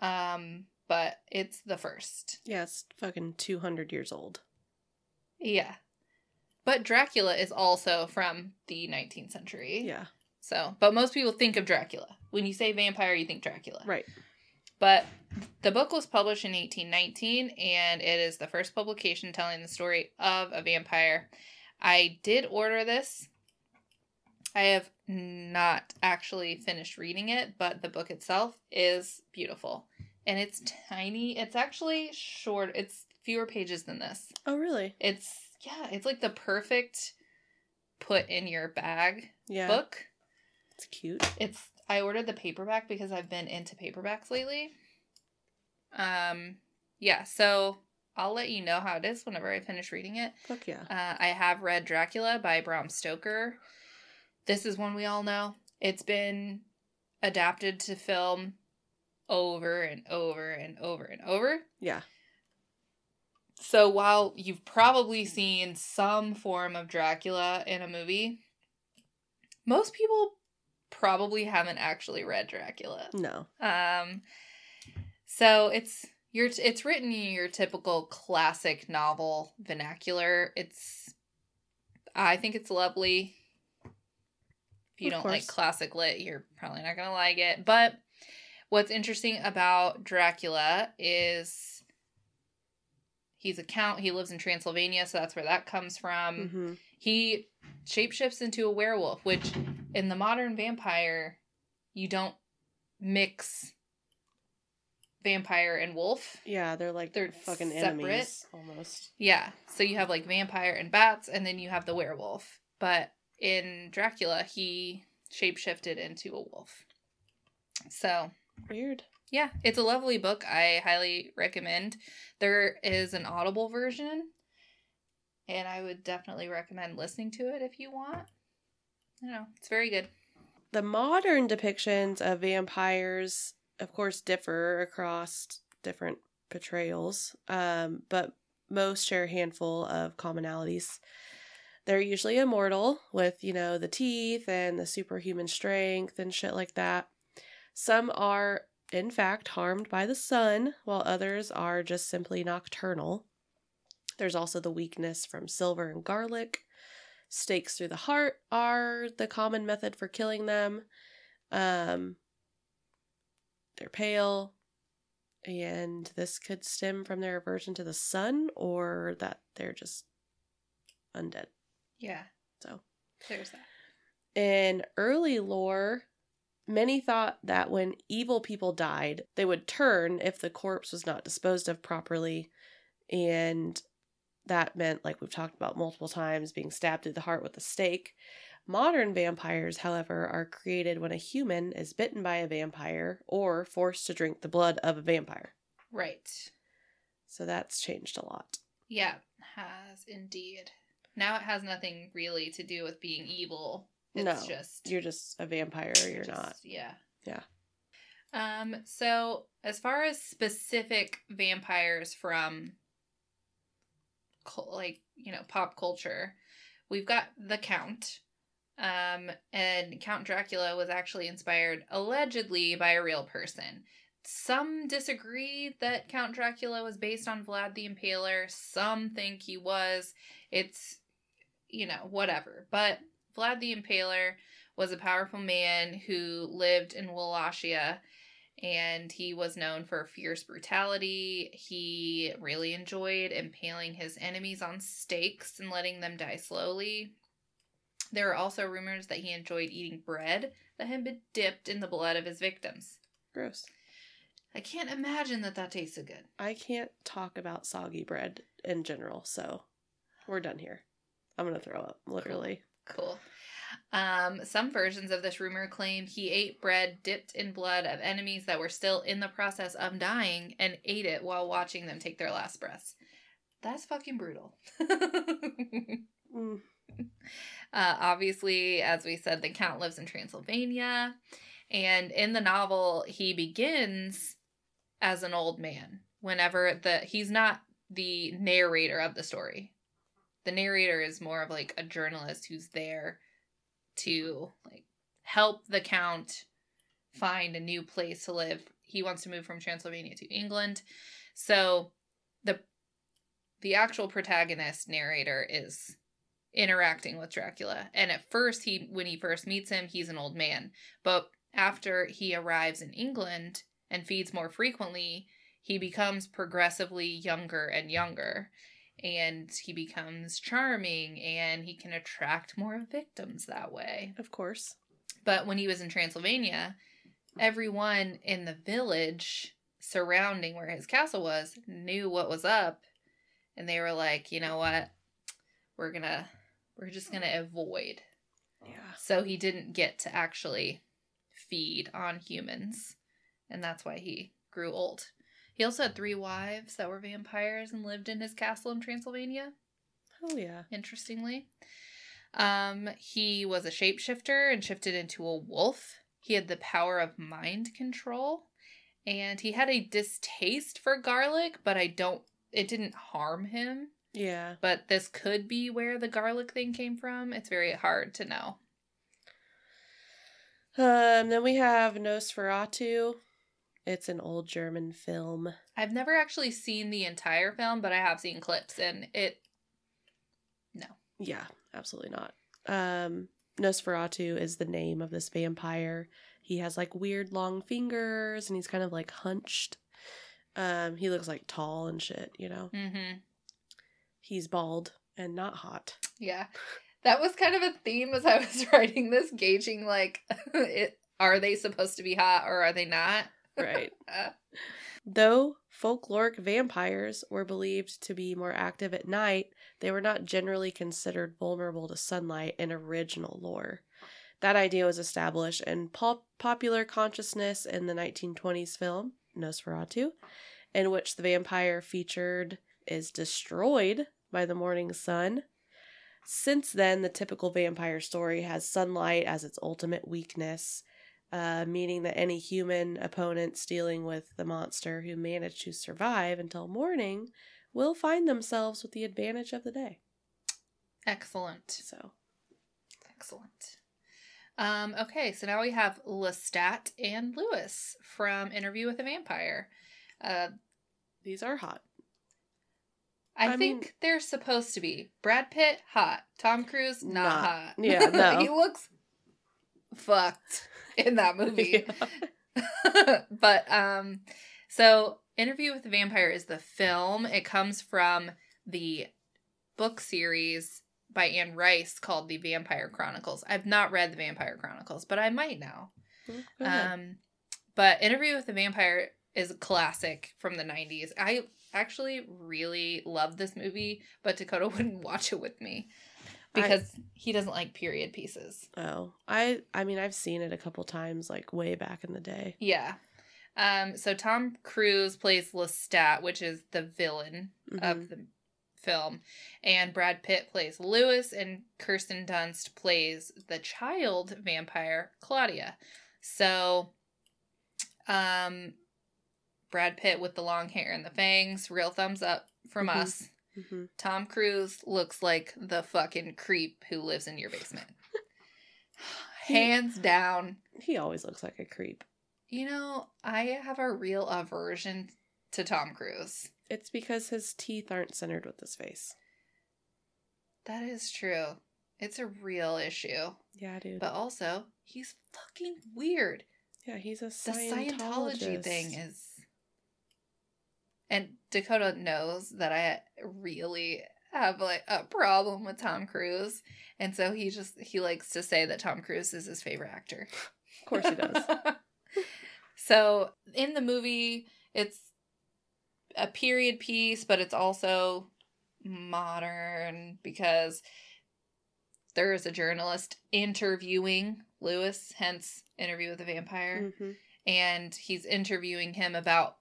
Um, but it's the first. Yeah, it's fucking 200 years old. Yeah. But Dracula is also from the 19th century. Yeah. So, but most people think of Dracula. When you say vampire, you think Dracula. Right. But the book was published in 1819 and it is the first publication telling the story of a vampire. I did order this. I have not actually finished reading it, but the book itself is beautiful. And it's tiny. It's actually short. It's fewer pages than this. Oh, really? It's yeah, it's like the perfect put in your bag Yeah. book. It's cute. It's I ordered the paperback because I've been into paperbacks lately. Um yeah, so I'll let you know how it is whenever I finish reading it. Fuck yeah. Uh, I have read Dracula by Bram Stoker. This is one we all know. It's been adapted to film over and over and over and over. Yeah. So while you've probably seen some form of Dracula in a movie, most people probably haven't actually read Dracula. No. Um so it's your it's written in your typical classic novel vernacular. It's I think it's lovely. If you Of don't like classic lit, you're probably not going to like it. But what's interesting about Dracula is he's a count. He lives in Transylvania, so that's where that comes from. hmm He shapeshifts into a werewolf, which in the modern vampire, you don't mix vampire and wolf. Yeah, they're like They're fucking separate. enemies almost. Yeah. So you have like vampire and bats, and then you have the werewolf. But in Dracula, he shapeshifted into a wolf. So Weird. yeah, it's a lovely book. I highly recommend. There is an Audible version. And I would definitely recommend listening to it if you want. You know, it's very good. The modern depictions of vampires, of course, differ across different portrayals, um, but most share a handful of commonalities. They're usually immortal with, you know, the teeth and the superhuman strength and shit like that. Some are, in fact, harmed by the sun, while others are just simply nocturnal. There's also the weakness from silver and garlic. Stakes through the heart are the common method for killing them. Um, they're pale, and this could stem from their aversion to the sun or that they're just undead. Yeah. So There's that. in early lore, many thought that when evil people died, they would turn if the corpse was not disposed of properly. And that meant, like we've talked about multiple times, being stabbed through the heart with a stake. Modern vampires, however, are created when a human is bitten by a vampire or forced to drink the blood of a vampire. Right. So that's changed a lot. Yeah, has indeed. Now it has nothing really to do with being evil. It's No, just You're just a vampire or you're just- not. Yeah. Yeah. Um, so as far as specific vampires from like, you know, pop culture, we've got the Count. Um, and Count Dracula was actually inspired allegedly by a real person. Some disagree that Count Dracula was based on Vlad the Impaler. Some think he was. It's, you know, whatever. But Vlad the Impaler was a powerful man who lived in Wallachia and he was known for fierce brutality. He really enjoyed impaling his enemies on stakes and letting them die slowly. There are also rumors that he enjoyed eating bread that had been dipped in the blood of his victims. Gross. I can't imagine that that tasted good. I can't talk about soggy bread in general, so we're done here. I'm gonna throw up, literally. Cool. Um, some versions of this rumor claim he ate bread dipped in blood of enemies that were still in the process of dying and ate it while watching them take their last breaths. That's fucking brutal. Mm, Uh, obviously, as we said, the Count lives in Transylvania. And in the novel, he begins as an old man. Whenever the he's not the narrator of the story. The narrator is more of like a journalist who's there to like help the count find a new place to live. He wants to move from Transylvania to England. So the the actual protagonist narrator is interacting with Dracula. And at first he when he first meets him, he's an old man. But after he arrives in England and feeds more frequently, he becomes progressively younger and younger. And he becomes charming and he can attract more victims that way. of course. But when he was in Transylvania, everyone in the village surrounding where his castle was knew what was up. And they were like, you know what? We're gonna, we're just gonna avoid. Yeah. So he didn't get to actually feed on humans. And that's why he grew old. He also had three wives that were vampires and lived in his castle in Transylvania Oh yeah. interestingly. Um, he was a shapeshifter and shifted into a wolf. He had the power of mind control, and he had a distaste for garlic, but I don't. It didn't harm him. Yeah. But this could be where the garlic thing came from. It's very hard to know. Um. Then we have Nosferatu. It's an old German film. I've never actually seen the entire film, but I have seen clips, and it. No. Yeah, absolutely not. Um, Nosferatu is the name of this vampire. He has like weird long fingers and he's kind of like hunched. Um, he looks like tall and shit, you know. Mm-hmm. He's bald and not hot. Yeah. That was kind of a theme as I was writing this, gauging like, it, are they supposed to be hot or are they not? Right. Though folkloric vampires were believed to be more active at night, they were not generally considered vulnerable to sunlight in original lore. That idea was established in pop- popular consciousness in the 1920s film Nosferatu, in which the vampire featured is destroyed by the morning sun. Since then, the typical vampire story has sunlight as its ultimate weakness, uh, meaning that any human opponents dealing with the monster who manage to survive until morning will find themselves with the advantage of the day. Excellent. So, Excellent. Um, okay, so now we have Lestat and Lewis from Interview with a Vampire. Uh, these are hot. I, I think mean- they're supposed to be Brad Pitt hot, Tom Cruise not, Not. hot. Yeah, no. he looks fucked in that movie. but um, so Interview with the Vampire is the film. It comes from the book series by Anne Rice called The Vampire Chronicles. I've not read The Vampire Chronicles, but I might now. Um, but Interview with the Vampire is a classic from the 90s. I actually really love this movie, but Dakota wouldn't watch it with me I- because he doesn't like period pieces. oh, I I mean I've seen it a couple times, like way back in the day. Yeah. Um, so Tom Cruise plays Lestat, which is the villain Mhm. of the film, and Brad Pitt plays Lewis, and Kirsten Dunst plays the child vampire Claudia. So, um, Brad Pitt with the long hair and the fangs, real thumbs up from Mhm. us. Mhm. Tom Cruise looks like the fucking creep who lives in your basement. Hands down. He always looks like a creep. You know, I have a real aversion to Tom Cruise. It's because his teeth aren't centered with his face. That is true. It's a real issue. Yeah, dude. But also, he's fucking weird. yeah, he's a The Scientologist. Scientology thing is. And Dakota knows that I really have like a problem with Tom Cruise. And so he just he likes to say that Tom Cruise is his favorite actor. Of course he does. so in the movie, it's a period piece, but it's also modern because there is a journalist interviewing Lewis, hence interview with the vampire, hmm and he's interviewing him about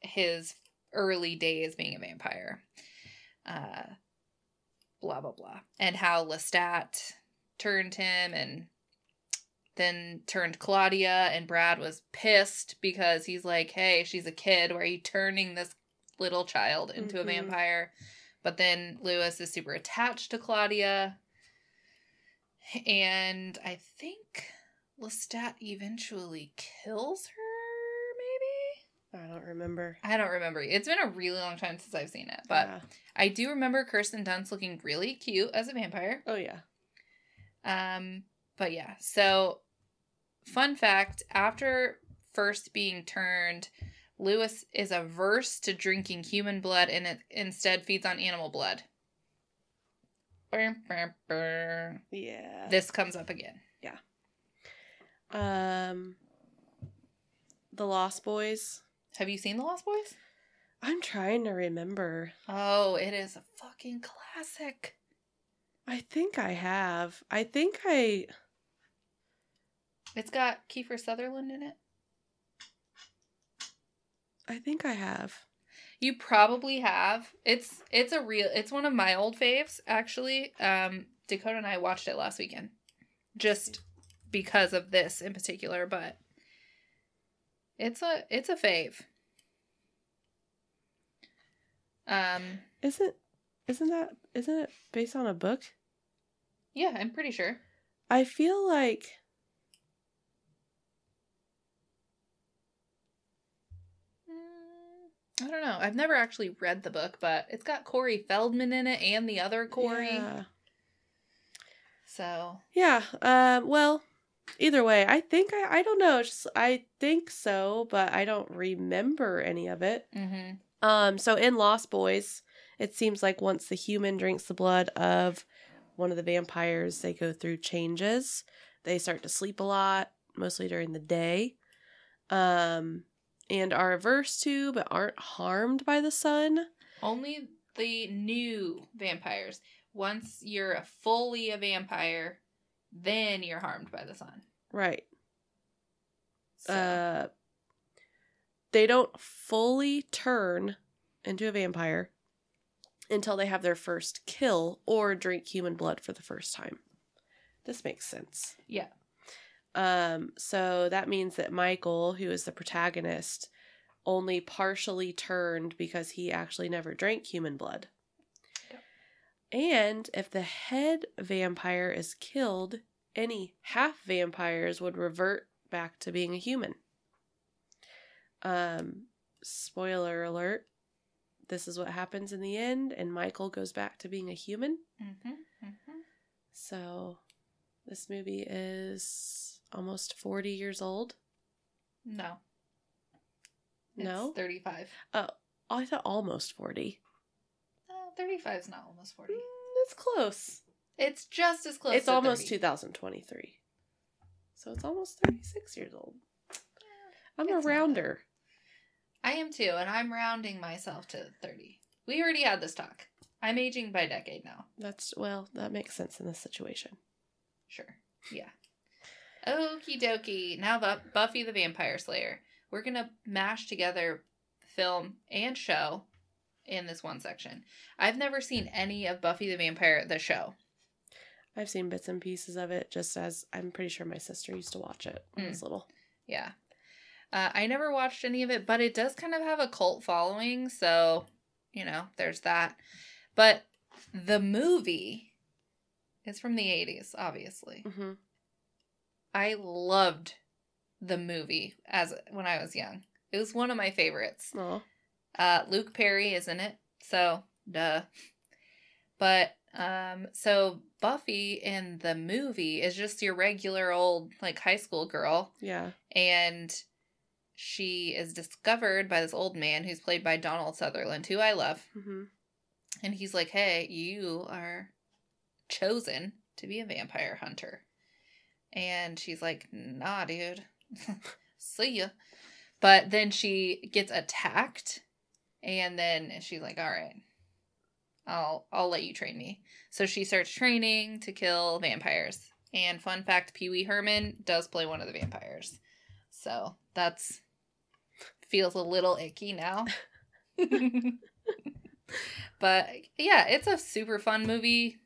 his early days being a vampire. Uh blah blah blah. And how Lestat turned him and then turned Claudia and Brad was pissed because he's like, "Hey, she's a kid. Why are you turning this little child into Mhm. a vampire?" But then Lewis is super attached to Claudia. And I think Lestat eventually kills her? I don't remember. I don't remember. It's been a really long time since I've seen it, but Yeah. I do remember Kirsten Dunst looking really cute as a vampire. oh yeah. Um, but yeah, so fun fact after first being turned, Lewis is averse to drinking human blood and it instead feeds on animal blood. Yeah. This comes up again. Yeah. Um, the Lost Boys. Have you seen The Lost Boys? I'm trying to remember. Oh, it is a fucking classic. I think I have. I think I. It's got Kiefer Sutherland in it. I think I have. You probably have. It's it's a real it's one of my old faves actually. Um Dakota and I watched it last weekend. Just because of this in particular, but it's a it's a fave. Um Isn't isn't that isn't it based on a book? yeah, I'm pretty sure. I feel like Mm, I don't know. I've never actually read the book, but it's got Corey Feldman in it and the other Corey. Yeah. So Yeah. Uh, well, either way, I think I I don't know. Just I think so, but I don't remember any of it. hmm Um, so in Lost Boys, it seems like once the human drinks the blood of one of the vampires, they go through changes. They start to sleep a lot, mostly during the day. Um, and are averse to but aren't harmed by the sun. Only the new vampires. Once you're fully a vampire, then you're harmed by the sun. Right. So, Uh they don't fully turn into a vampire until they have their first kill or drink human blood for the first time. This makes sense. Yeah. Um, so that means that Michael, who is the protagonist, only partially turned because he actually never drank human blood. Yep. And if the head vampire is killed, any half vampires would revert back to being a human. Um, spoiler alert. This is what happens in the end, and Michael goes back to being a human. Mm-hmm. Mm-hmm. So, this movie is almost 40 years old. No. No? It's 35. Oh, I thought almost 40. Uh, 35 is not almost 40. Mm, it's close. It's just as close it's almost 30. 2023. So, it's almost 36 years old. I'm It's a rounder. I am too, and I'm rounding myself to 30. We already had this talk. I'm aging by decade now. That's, well, that makes sense in this situation. Sure. Yeah. Okie dokie. Now, Bu- Buffy the Vampire Slayer. We're going to mash together film and show in this one section. I've never seen any of Buffy the Vampire, the show. I've seen bits and pieces of it just as I'm pretty sure my sister used to watch it when I Mm. was little. Yeah. Uh, I never watched any of it, but it does kind of have a cult following. So, you know, there's that. But the movie is from the 80s, obviously. hmm I loved the movie as when I was young. It was one of my favorites. Oh, Uh, Luke Perry is in it, so duh. But um, so Buffy in the movie is just your regular old like high school girl, yeah. and she is discovered by this old man who's played by Donald Sutherland, who I love. hmm And he's like, hey, you are chosen to be a vampire hunter. And she's like, nah, dude. See ya. But then she gets attacked. And then she's like, all right, I'll, I'll let you train me. So she starts training to kill vampires. And fun fact Pee Wee Herman does play one of the vampires. So that's feels a little icky now. but yeah, it's a super fun movie.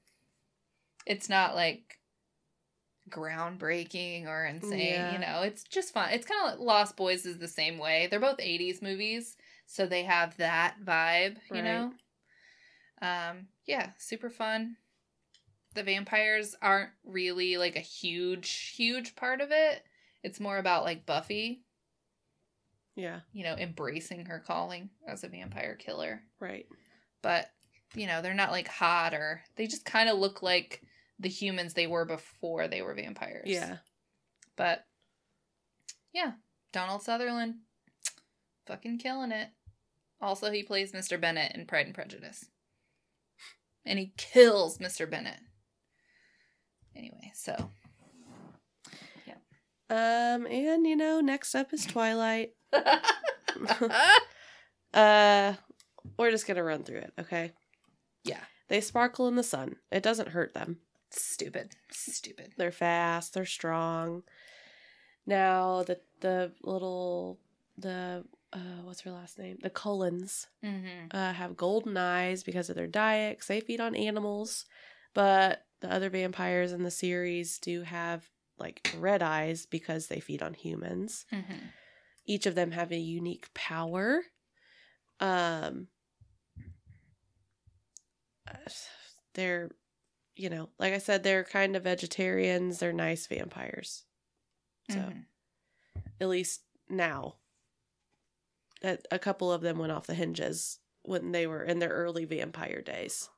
It's not like groundbreaking or insane, Yeah. you know. It's just fun. It's kind of like Lost Boys is the same way. They're both 80s movies, so they have that vibe, you know. Um yeah, super fun. The vampires aren't really like a huge huge part of it. It's more about like Buffy, Yeah. you know, embracing her calling as a vampire killer Right. but you know they're not like hot or they just kind of look like the humans they were before they were vampires Yeah. but yeah donald sutherland fucking killing it also he plays mr bennet in pride and prejudice and he kills mr bennet anyway so yeah. Um, and you know, next up is Twilight. Uh, we're just gonna run through it, okay? yeah They sparkle in the sun. It doesn't hurt them. stupid stupid They're fast. They're strong. Now the the little the uh what's her last name? The Cullens mm-hmm. uh, have golden eyes because of their diet. 'cause they feed on animals, but the other vampires in the series do have like red eyes because they feed on humans. Mm-hmm. Each of them have a unique power. Um, they're, you know, like I said, they're kind of vegetarians. They're nice vampires. So Mhm. at least now, that a couple of them went off the hinges when they were in their early vampire days.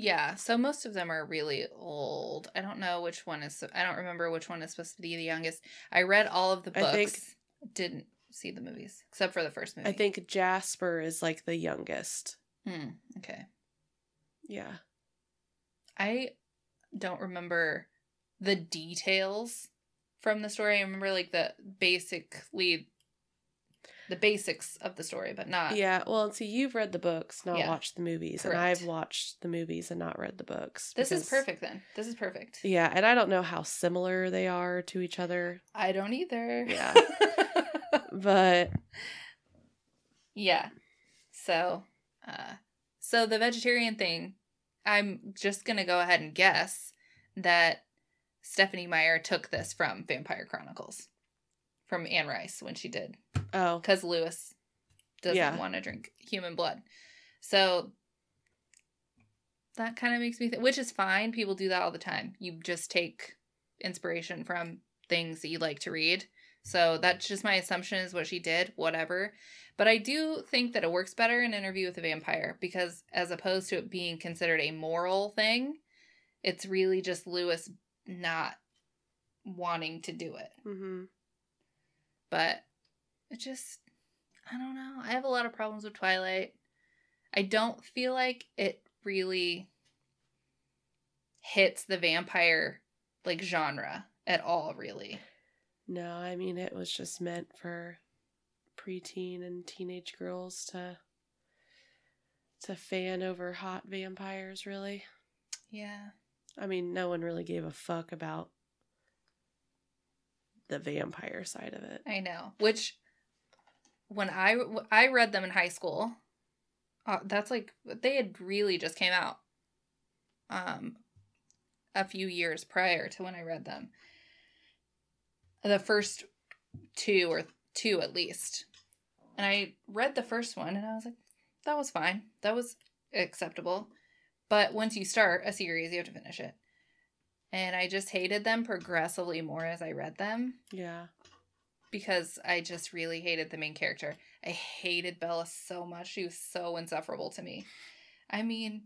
Yeah, so most of them are really old. I don't know which one is. I don't remember which one is supposed to be the youngest. I read all of the books. Think- didn't see the movies except for the first movie. I think Jasper is like the youngest. Hmm, okay. Yeah. I don't remember the details from the story. I remember like the basically the basics of the story, but not. Yeah. Well, see, you've read the books, not Yeah. watched the movies, and I've watched the movies and not read the books. This is perfect then. This is perfect. Yeah, and I don't know how similar they are to each other, I don't either. Yeah. but Yeah. So, uh So the vegetarian thing, I'm just gonna go ahead and guess that Stephenie Meyer took this from Vampire Chronicles, from Anne Rice when she did, Oh, because Lewis doesn't Yeah. want to drink human blood. So that kind of makes me think, which is fine. People do that all the time. You just take inspiration from things that you like to read. So that's just my assumption is what she did, whatever. But I do think that it works better in Interview with a Vampire because as opposed to it being considered a moral thing, it's really just Lewis not wanting to do it. hmm But it just, I don't know. I have a lot of problems with Twilight. I don't feel like it really hits the vampire like genre at all, really. no, I mean it was just meant for preteen and teenage girls to to fan over hot vampires. Really, Yeah. I mean, no one really gave a fuck about the vampire side of it. I know. Which, when I I read them in high school, uh, that's like they had really just came out, um, a few years prior to when I read them. The first two or two at least, and I read the first one and I was like, that was fine. That was acceptable. But once you start a series, you have to finish it. And I just hated them progressively more as I read them Yeah, because I just really hated the main character. I hated Bella so much. She was so insufferable to me. I mean,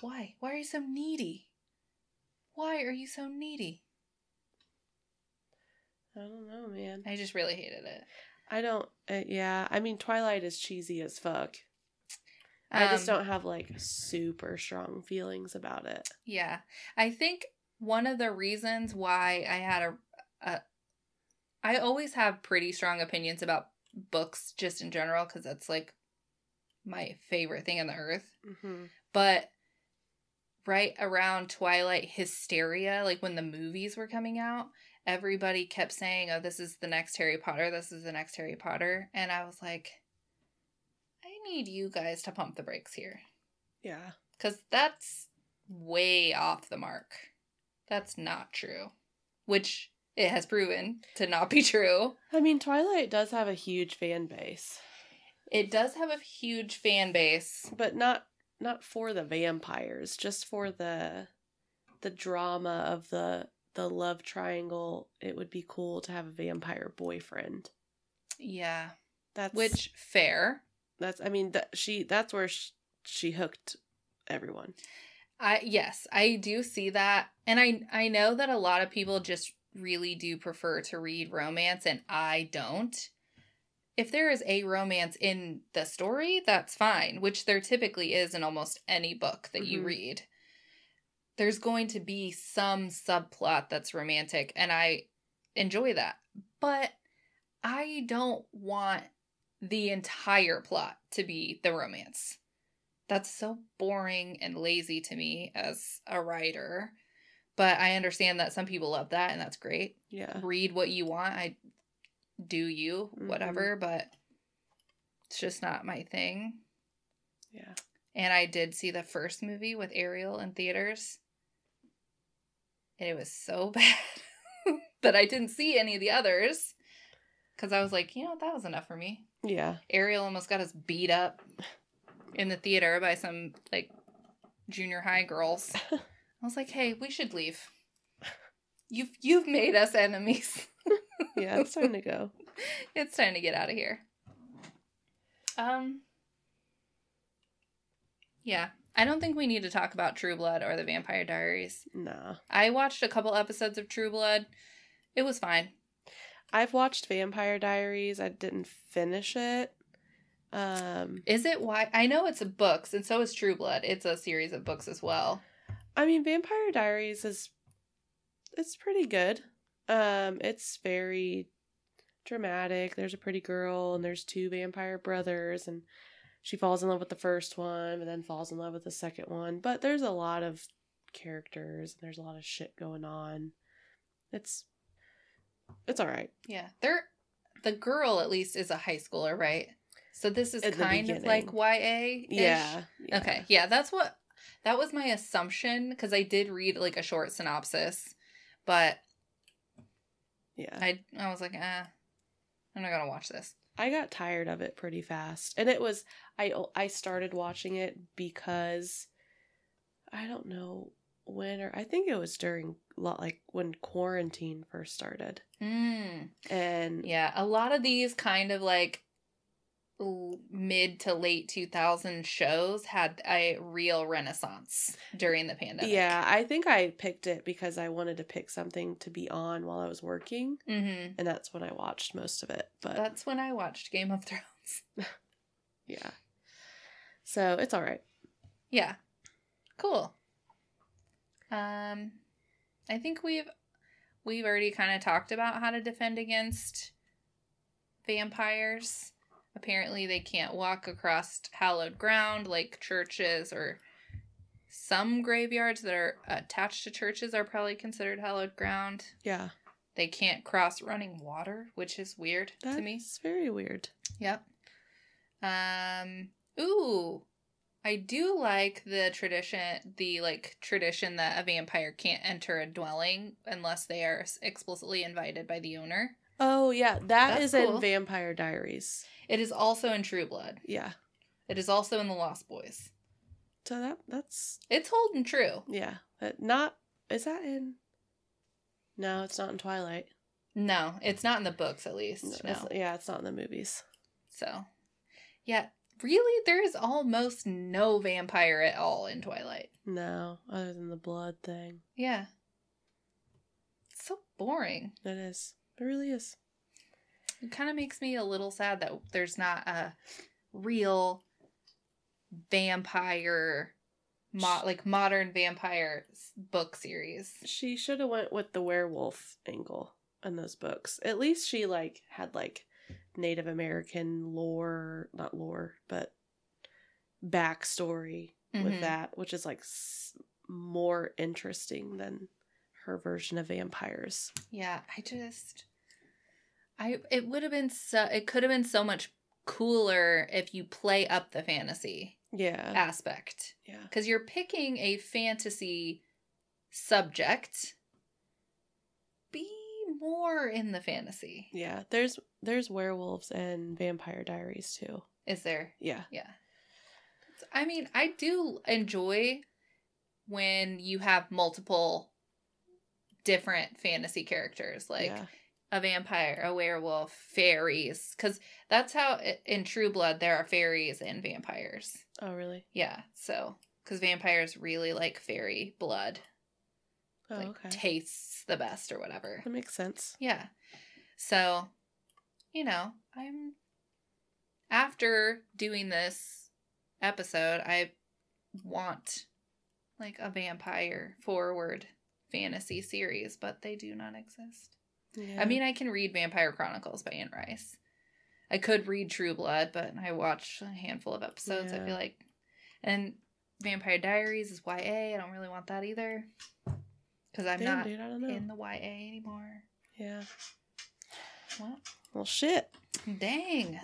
why? Why are you so needy? Why are you so needy? I don't know, man. I just really hated it. I don't. Uh, yeah, I mean, Twilight is cheesy as fuck. I just Um, don't have like super strong feelings about it. Yeah. I think one of the reasons why I had a, a I always have pretty strong opinions about books just in general because that's like my favorite thing on the earth. Mm-hmm. but right around twilight hysteria like when the movies were coming out everybody kept saying oh this is the next harry potter this is the next harry potter and i was like need you guys to pump the brakes here. Yeah, because that's way off the mark. That's not true. Which it has proven to not be true. I mean, Twilight does have a huge fan base, it does have a huge fan base. But not not for the vampires, just for the the drama of the the love triangle. It would be cool to have a vampire boyfriend. yeah. That's which fair that's. I mean, that she that's where she, she hooked everyone. I yes, I do see that. And I I know that a lot of people just really do prefer to read romance and I don't. If there is a romance in the story, that's fine, which there typically is in almost any book that you Mhm. read. There's going to be some subplot that's romantic and I enjoy that. But I don't want the entire plot to be the romance. That's so boring and lazy to me as a writer. But I understand that some people love that and that's great. Yeah, Read what you want. I do you, Mhm. whatever, but it's just not my thing. yeah. And I did see the first movie with Ariel in theaters. And it was so bad that I didn't see any of the others. Because I was like, you know, that was enough for me. Yeah. Ariel almost got us beat up in the theater by some like junior high girls. I was like, "Hey, we should leave. You've you've made us enemies. Yeah, it's time to go. it's time to get out of here." Um Yeah, I don't think we need to talk about True Blood or the Vampire Diaries. Nah. I watched a couple episodes of True Blood. It was fine. I've watched Vampire Diaries. I didn't finish it. Um, Is it why I know it's a books and so is True Blood. It's a series of books as well. I mean, Vampire Diaries is it's pretty good. Um, it's very dramatic. There's a pretty girl and there's two vampire brothers and she falls in love with the first one and then falls in love with the second one. But there's a lot of characters and there's a lot of shit going on. It's it's all right. Yeah. They're the girl at least is a high schooler, right? So this is At kind of like. YA. Yeah, yeah. Okay. Yeah, that's what that was my assumption because I did read like a short synopsis, but Yeah. I I was like, eh, I'm not gonna watch this. I got tired of it pretty fast. And it was I I started watching it because I don't know when or I think it was during like when quarantine first started. Mm. And Yeah, a lot of these kind of like mid to late 2000 shows had a real renaissance during the pandemic. yeah, I think I picked it because I wanted to pick something to be on while I was working, hmm and that's when I watched most of it. But That's when I watched Game of Thrones. yeah. So, it's all right. Yeah. Cool. Um I think we've we've already kind of talked about how to defend against vampires. Apparently they can't walk across hallowed ground like churches or some graveyards that are attached to churches are probably considered hallowed ground. Yeah. They can't cross running water, which is weird That's to me. It's very weird. Yep. Um. Ooh, I do like the tradition. The like tradition that a vampire can't enter a dwelling unless they are explicitly invited by the owner. Oh, yeah, that That's is cool. in Vampire Diaries. It is also in True Blood. Yeah. It is also in The Lost Boys. So that that's It's holding true. yeah, but not is that in No, it's not in Twilight. No, it's not in the books at least. No, No. it's- yeah, it's not in the movies. So, yeah, really, there is almost no vampire at all in Twilight. No, other than the blood thing. Yeah. It's so boring. It is. It really is. It kind of makes me a little sad that there's not a real vampire, mo- like modern vampire book series. She should have went with the werewolf angle in those books. At least she like had like Native American lore, not lore, but backstory with Mhm. that, which is like s- more interesting than her version of vampires. Yeah, I just, I it would have been so it could have been so much cooler if you play up the fantasy Yeah. aspect Yeah. because you're picking a fantasy subject. More in the fantasy. Yeah. There's there's werewolves and vampire diaries too. Is there? Yeah. Yeah. I mean, I do enjoy when you have multiple different fantasy characters, like yeah. a vampire, a werewolf, fairies, because that's how in True Blood there are fairies and vampires. Oh really? Yeah, so because vampires really like fairy blood, Oh like okay. tastes the best or whatever. that makes sense. Yeah. So, you know, I'm after doing this episode, I want like a vampire forward fantasy series, but they do not exist. Yeah. I mean, I can read Vampire Chronicles by Anne Rice. I could read True Blood, but I watched a handful of episodes. I feel like, and Vampire Diaries is YA. I don't really want that either because I'm Damn, not dude, I don't know. in the YA anymore. Yeah. What? Well shit. Dang.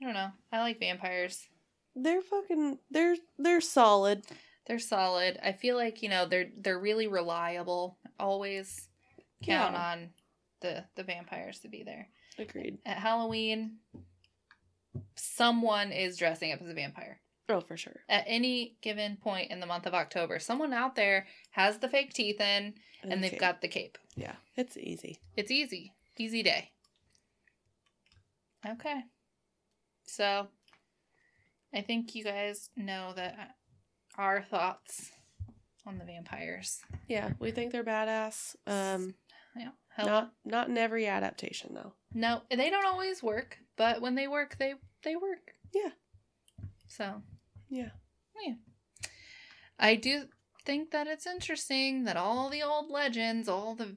I don't know. I like vampires. They're fucking they're they're solid. They're solid. I feel like, you know, they're they're really reliable. Always count Yeah. on the the vampires to be there. Agreed. At Halloween, someone is dressing up as a vampire. Oh, for sure. At any given point in the month of October, someone out there has the fake teeth in and they've Okay. got the cape. Yeah, it's easy. It's easy. Easy day. Okay. So, I think you guys know that our thoughts on the vampires. Yeah, we think they're badass. Um, Yeah. Hell, not not in every adaptation though. no, they don't always work, but when they work, they they work. Yeah. So, Yeah. yeah. I do think that it's interesting that all the old legends, all the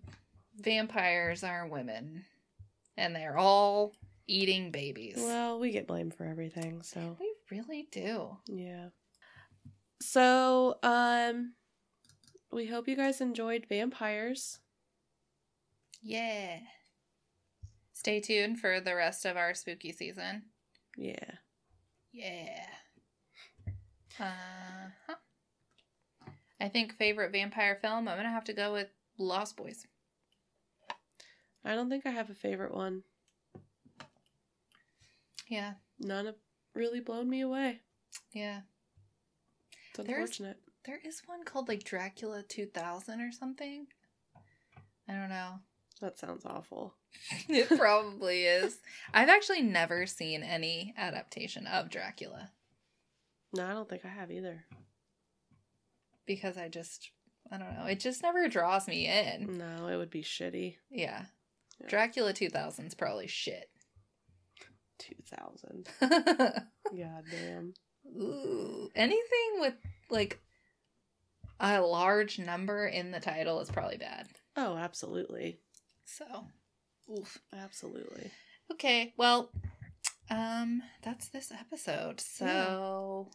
vampires are women, and they're all eating babies. Well, we get blamed for everything, so We really do. yeah. So, um, we hope you guys enjoyed vampires. Yeah. Stay tuned for the rest of our spooky season. Yeah. Yeah. Uh huh. I think favorite vampire film. I'm gonna have to go with Lost Boys. I don't think I have a favorite one. Yeah, None have really blown me away. yeah. It's There's- unfortunate. There is one called like Dracula 2000 or something. I don't know. That sounds awful. it probably is. I've actually never seen any adaptation of Dracula No, I don't think I have either. because I just, I don't know. It just never draws me in. No, it would be shitty. Yeah. Yeah. Dracula 2000 is probably shit. 2000. God damn. Ooh. Anything with like a large number in the title is probably bad. Oh, absolutely. So, oof. Absolutely. Okay, well, um, that's this episode. So,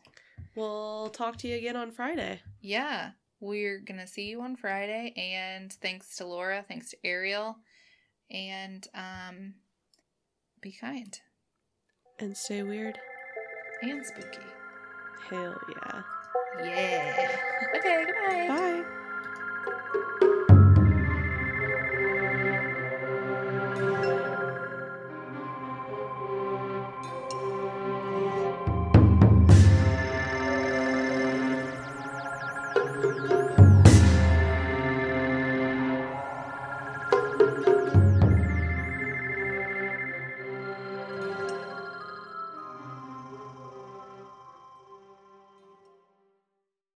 We'll talk to you again on Friday. yeah, we're gonna see you on Friday. And thanks to Laura, thanks to Ariel, and um, be kind And stay weird. and spooky. Hell yeah. Yeah. Okay. Goodbye. Bye.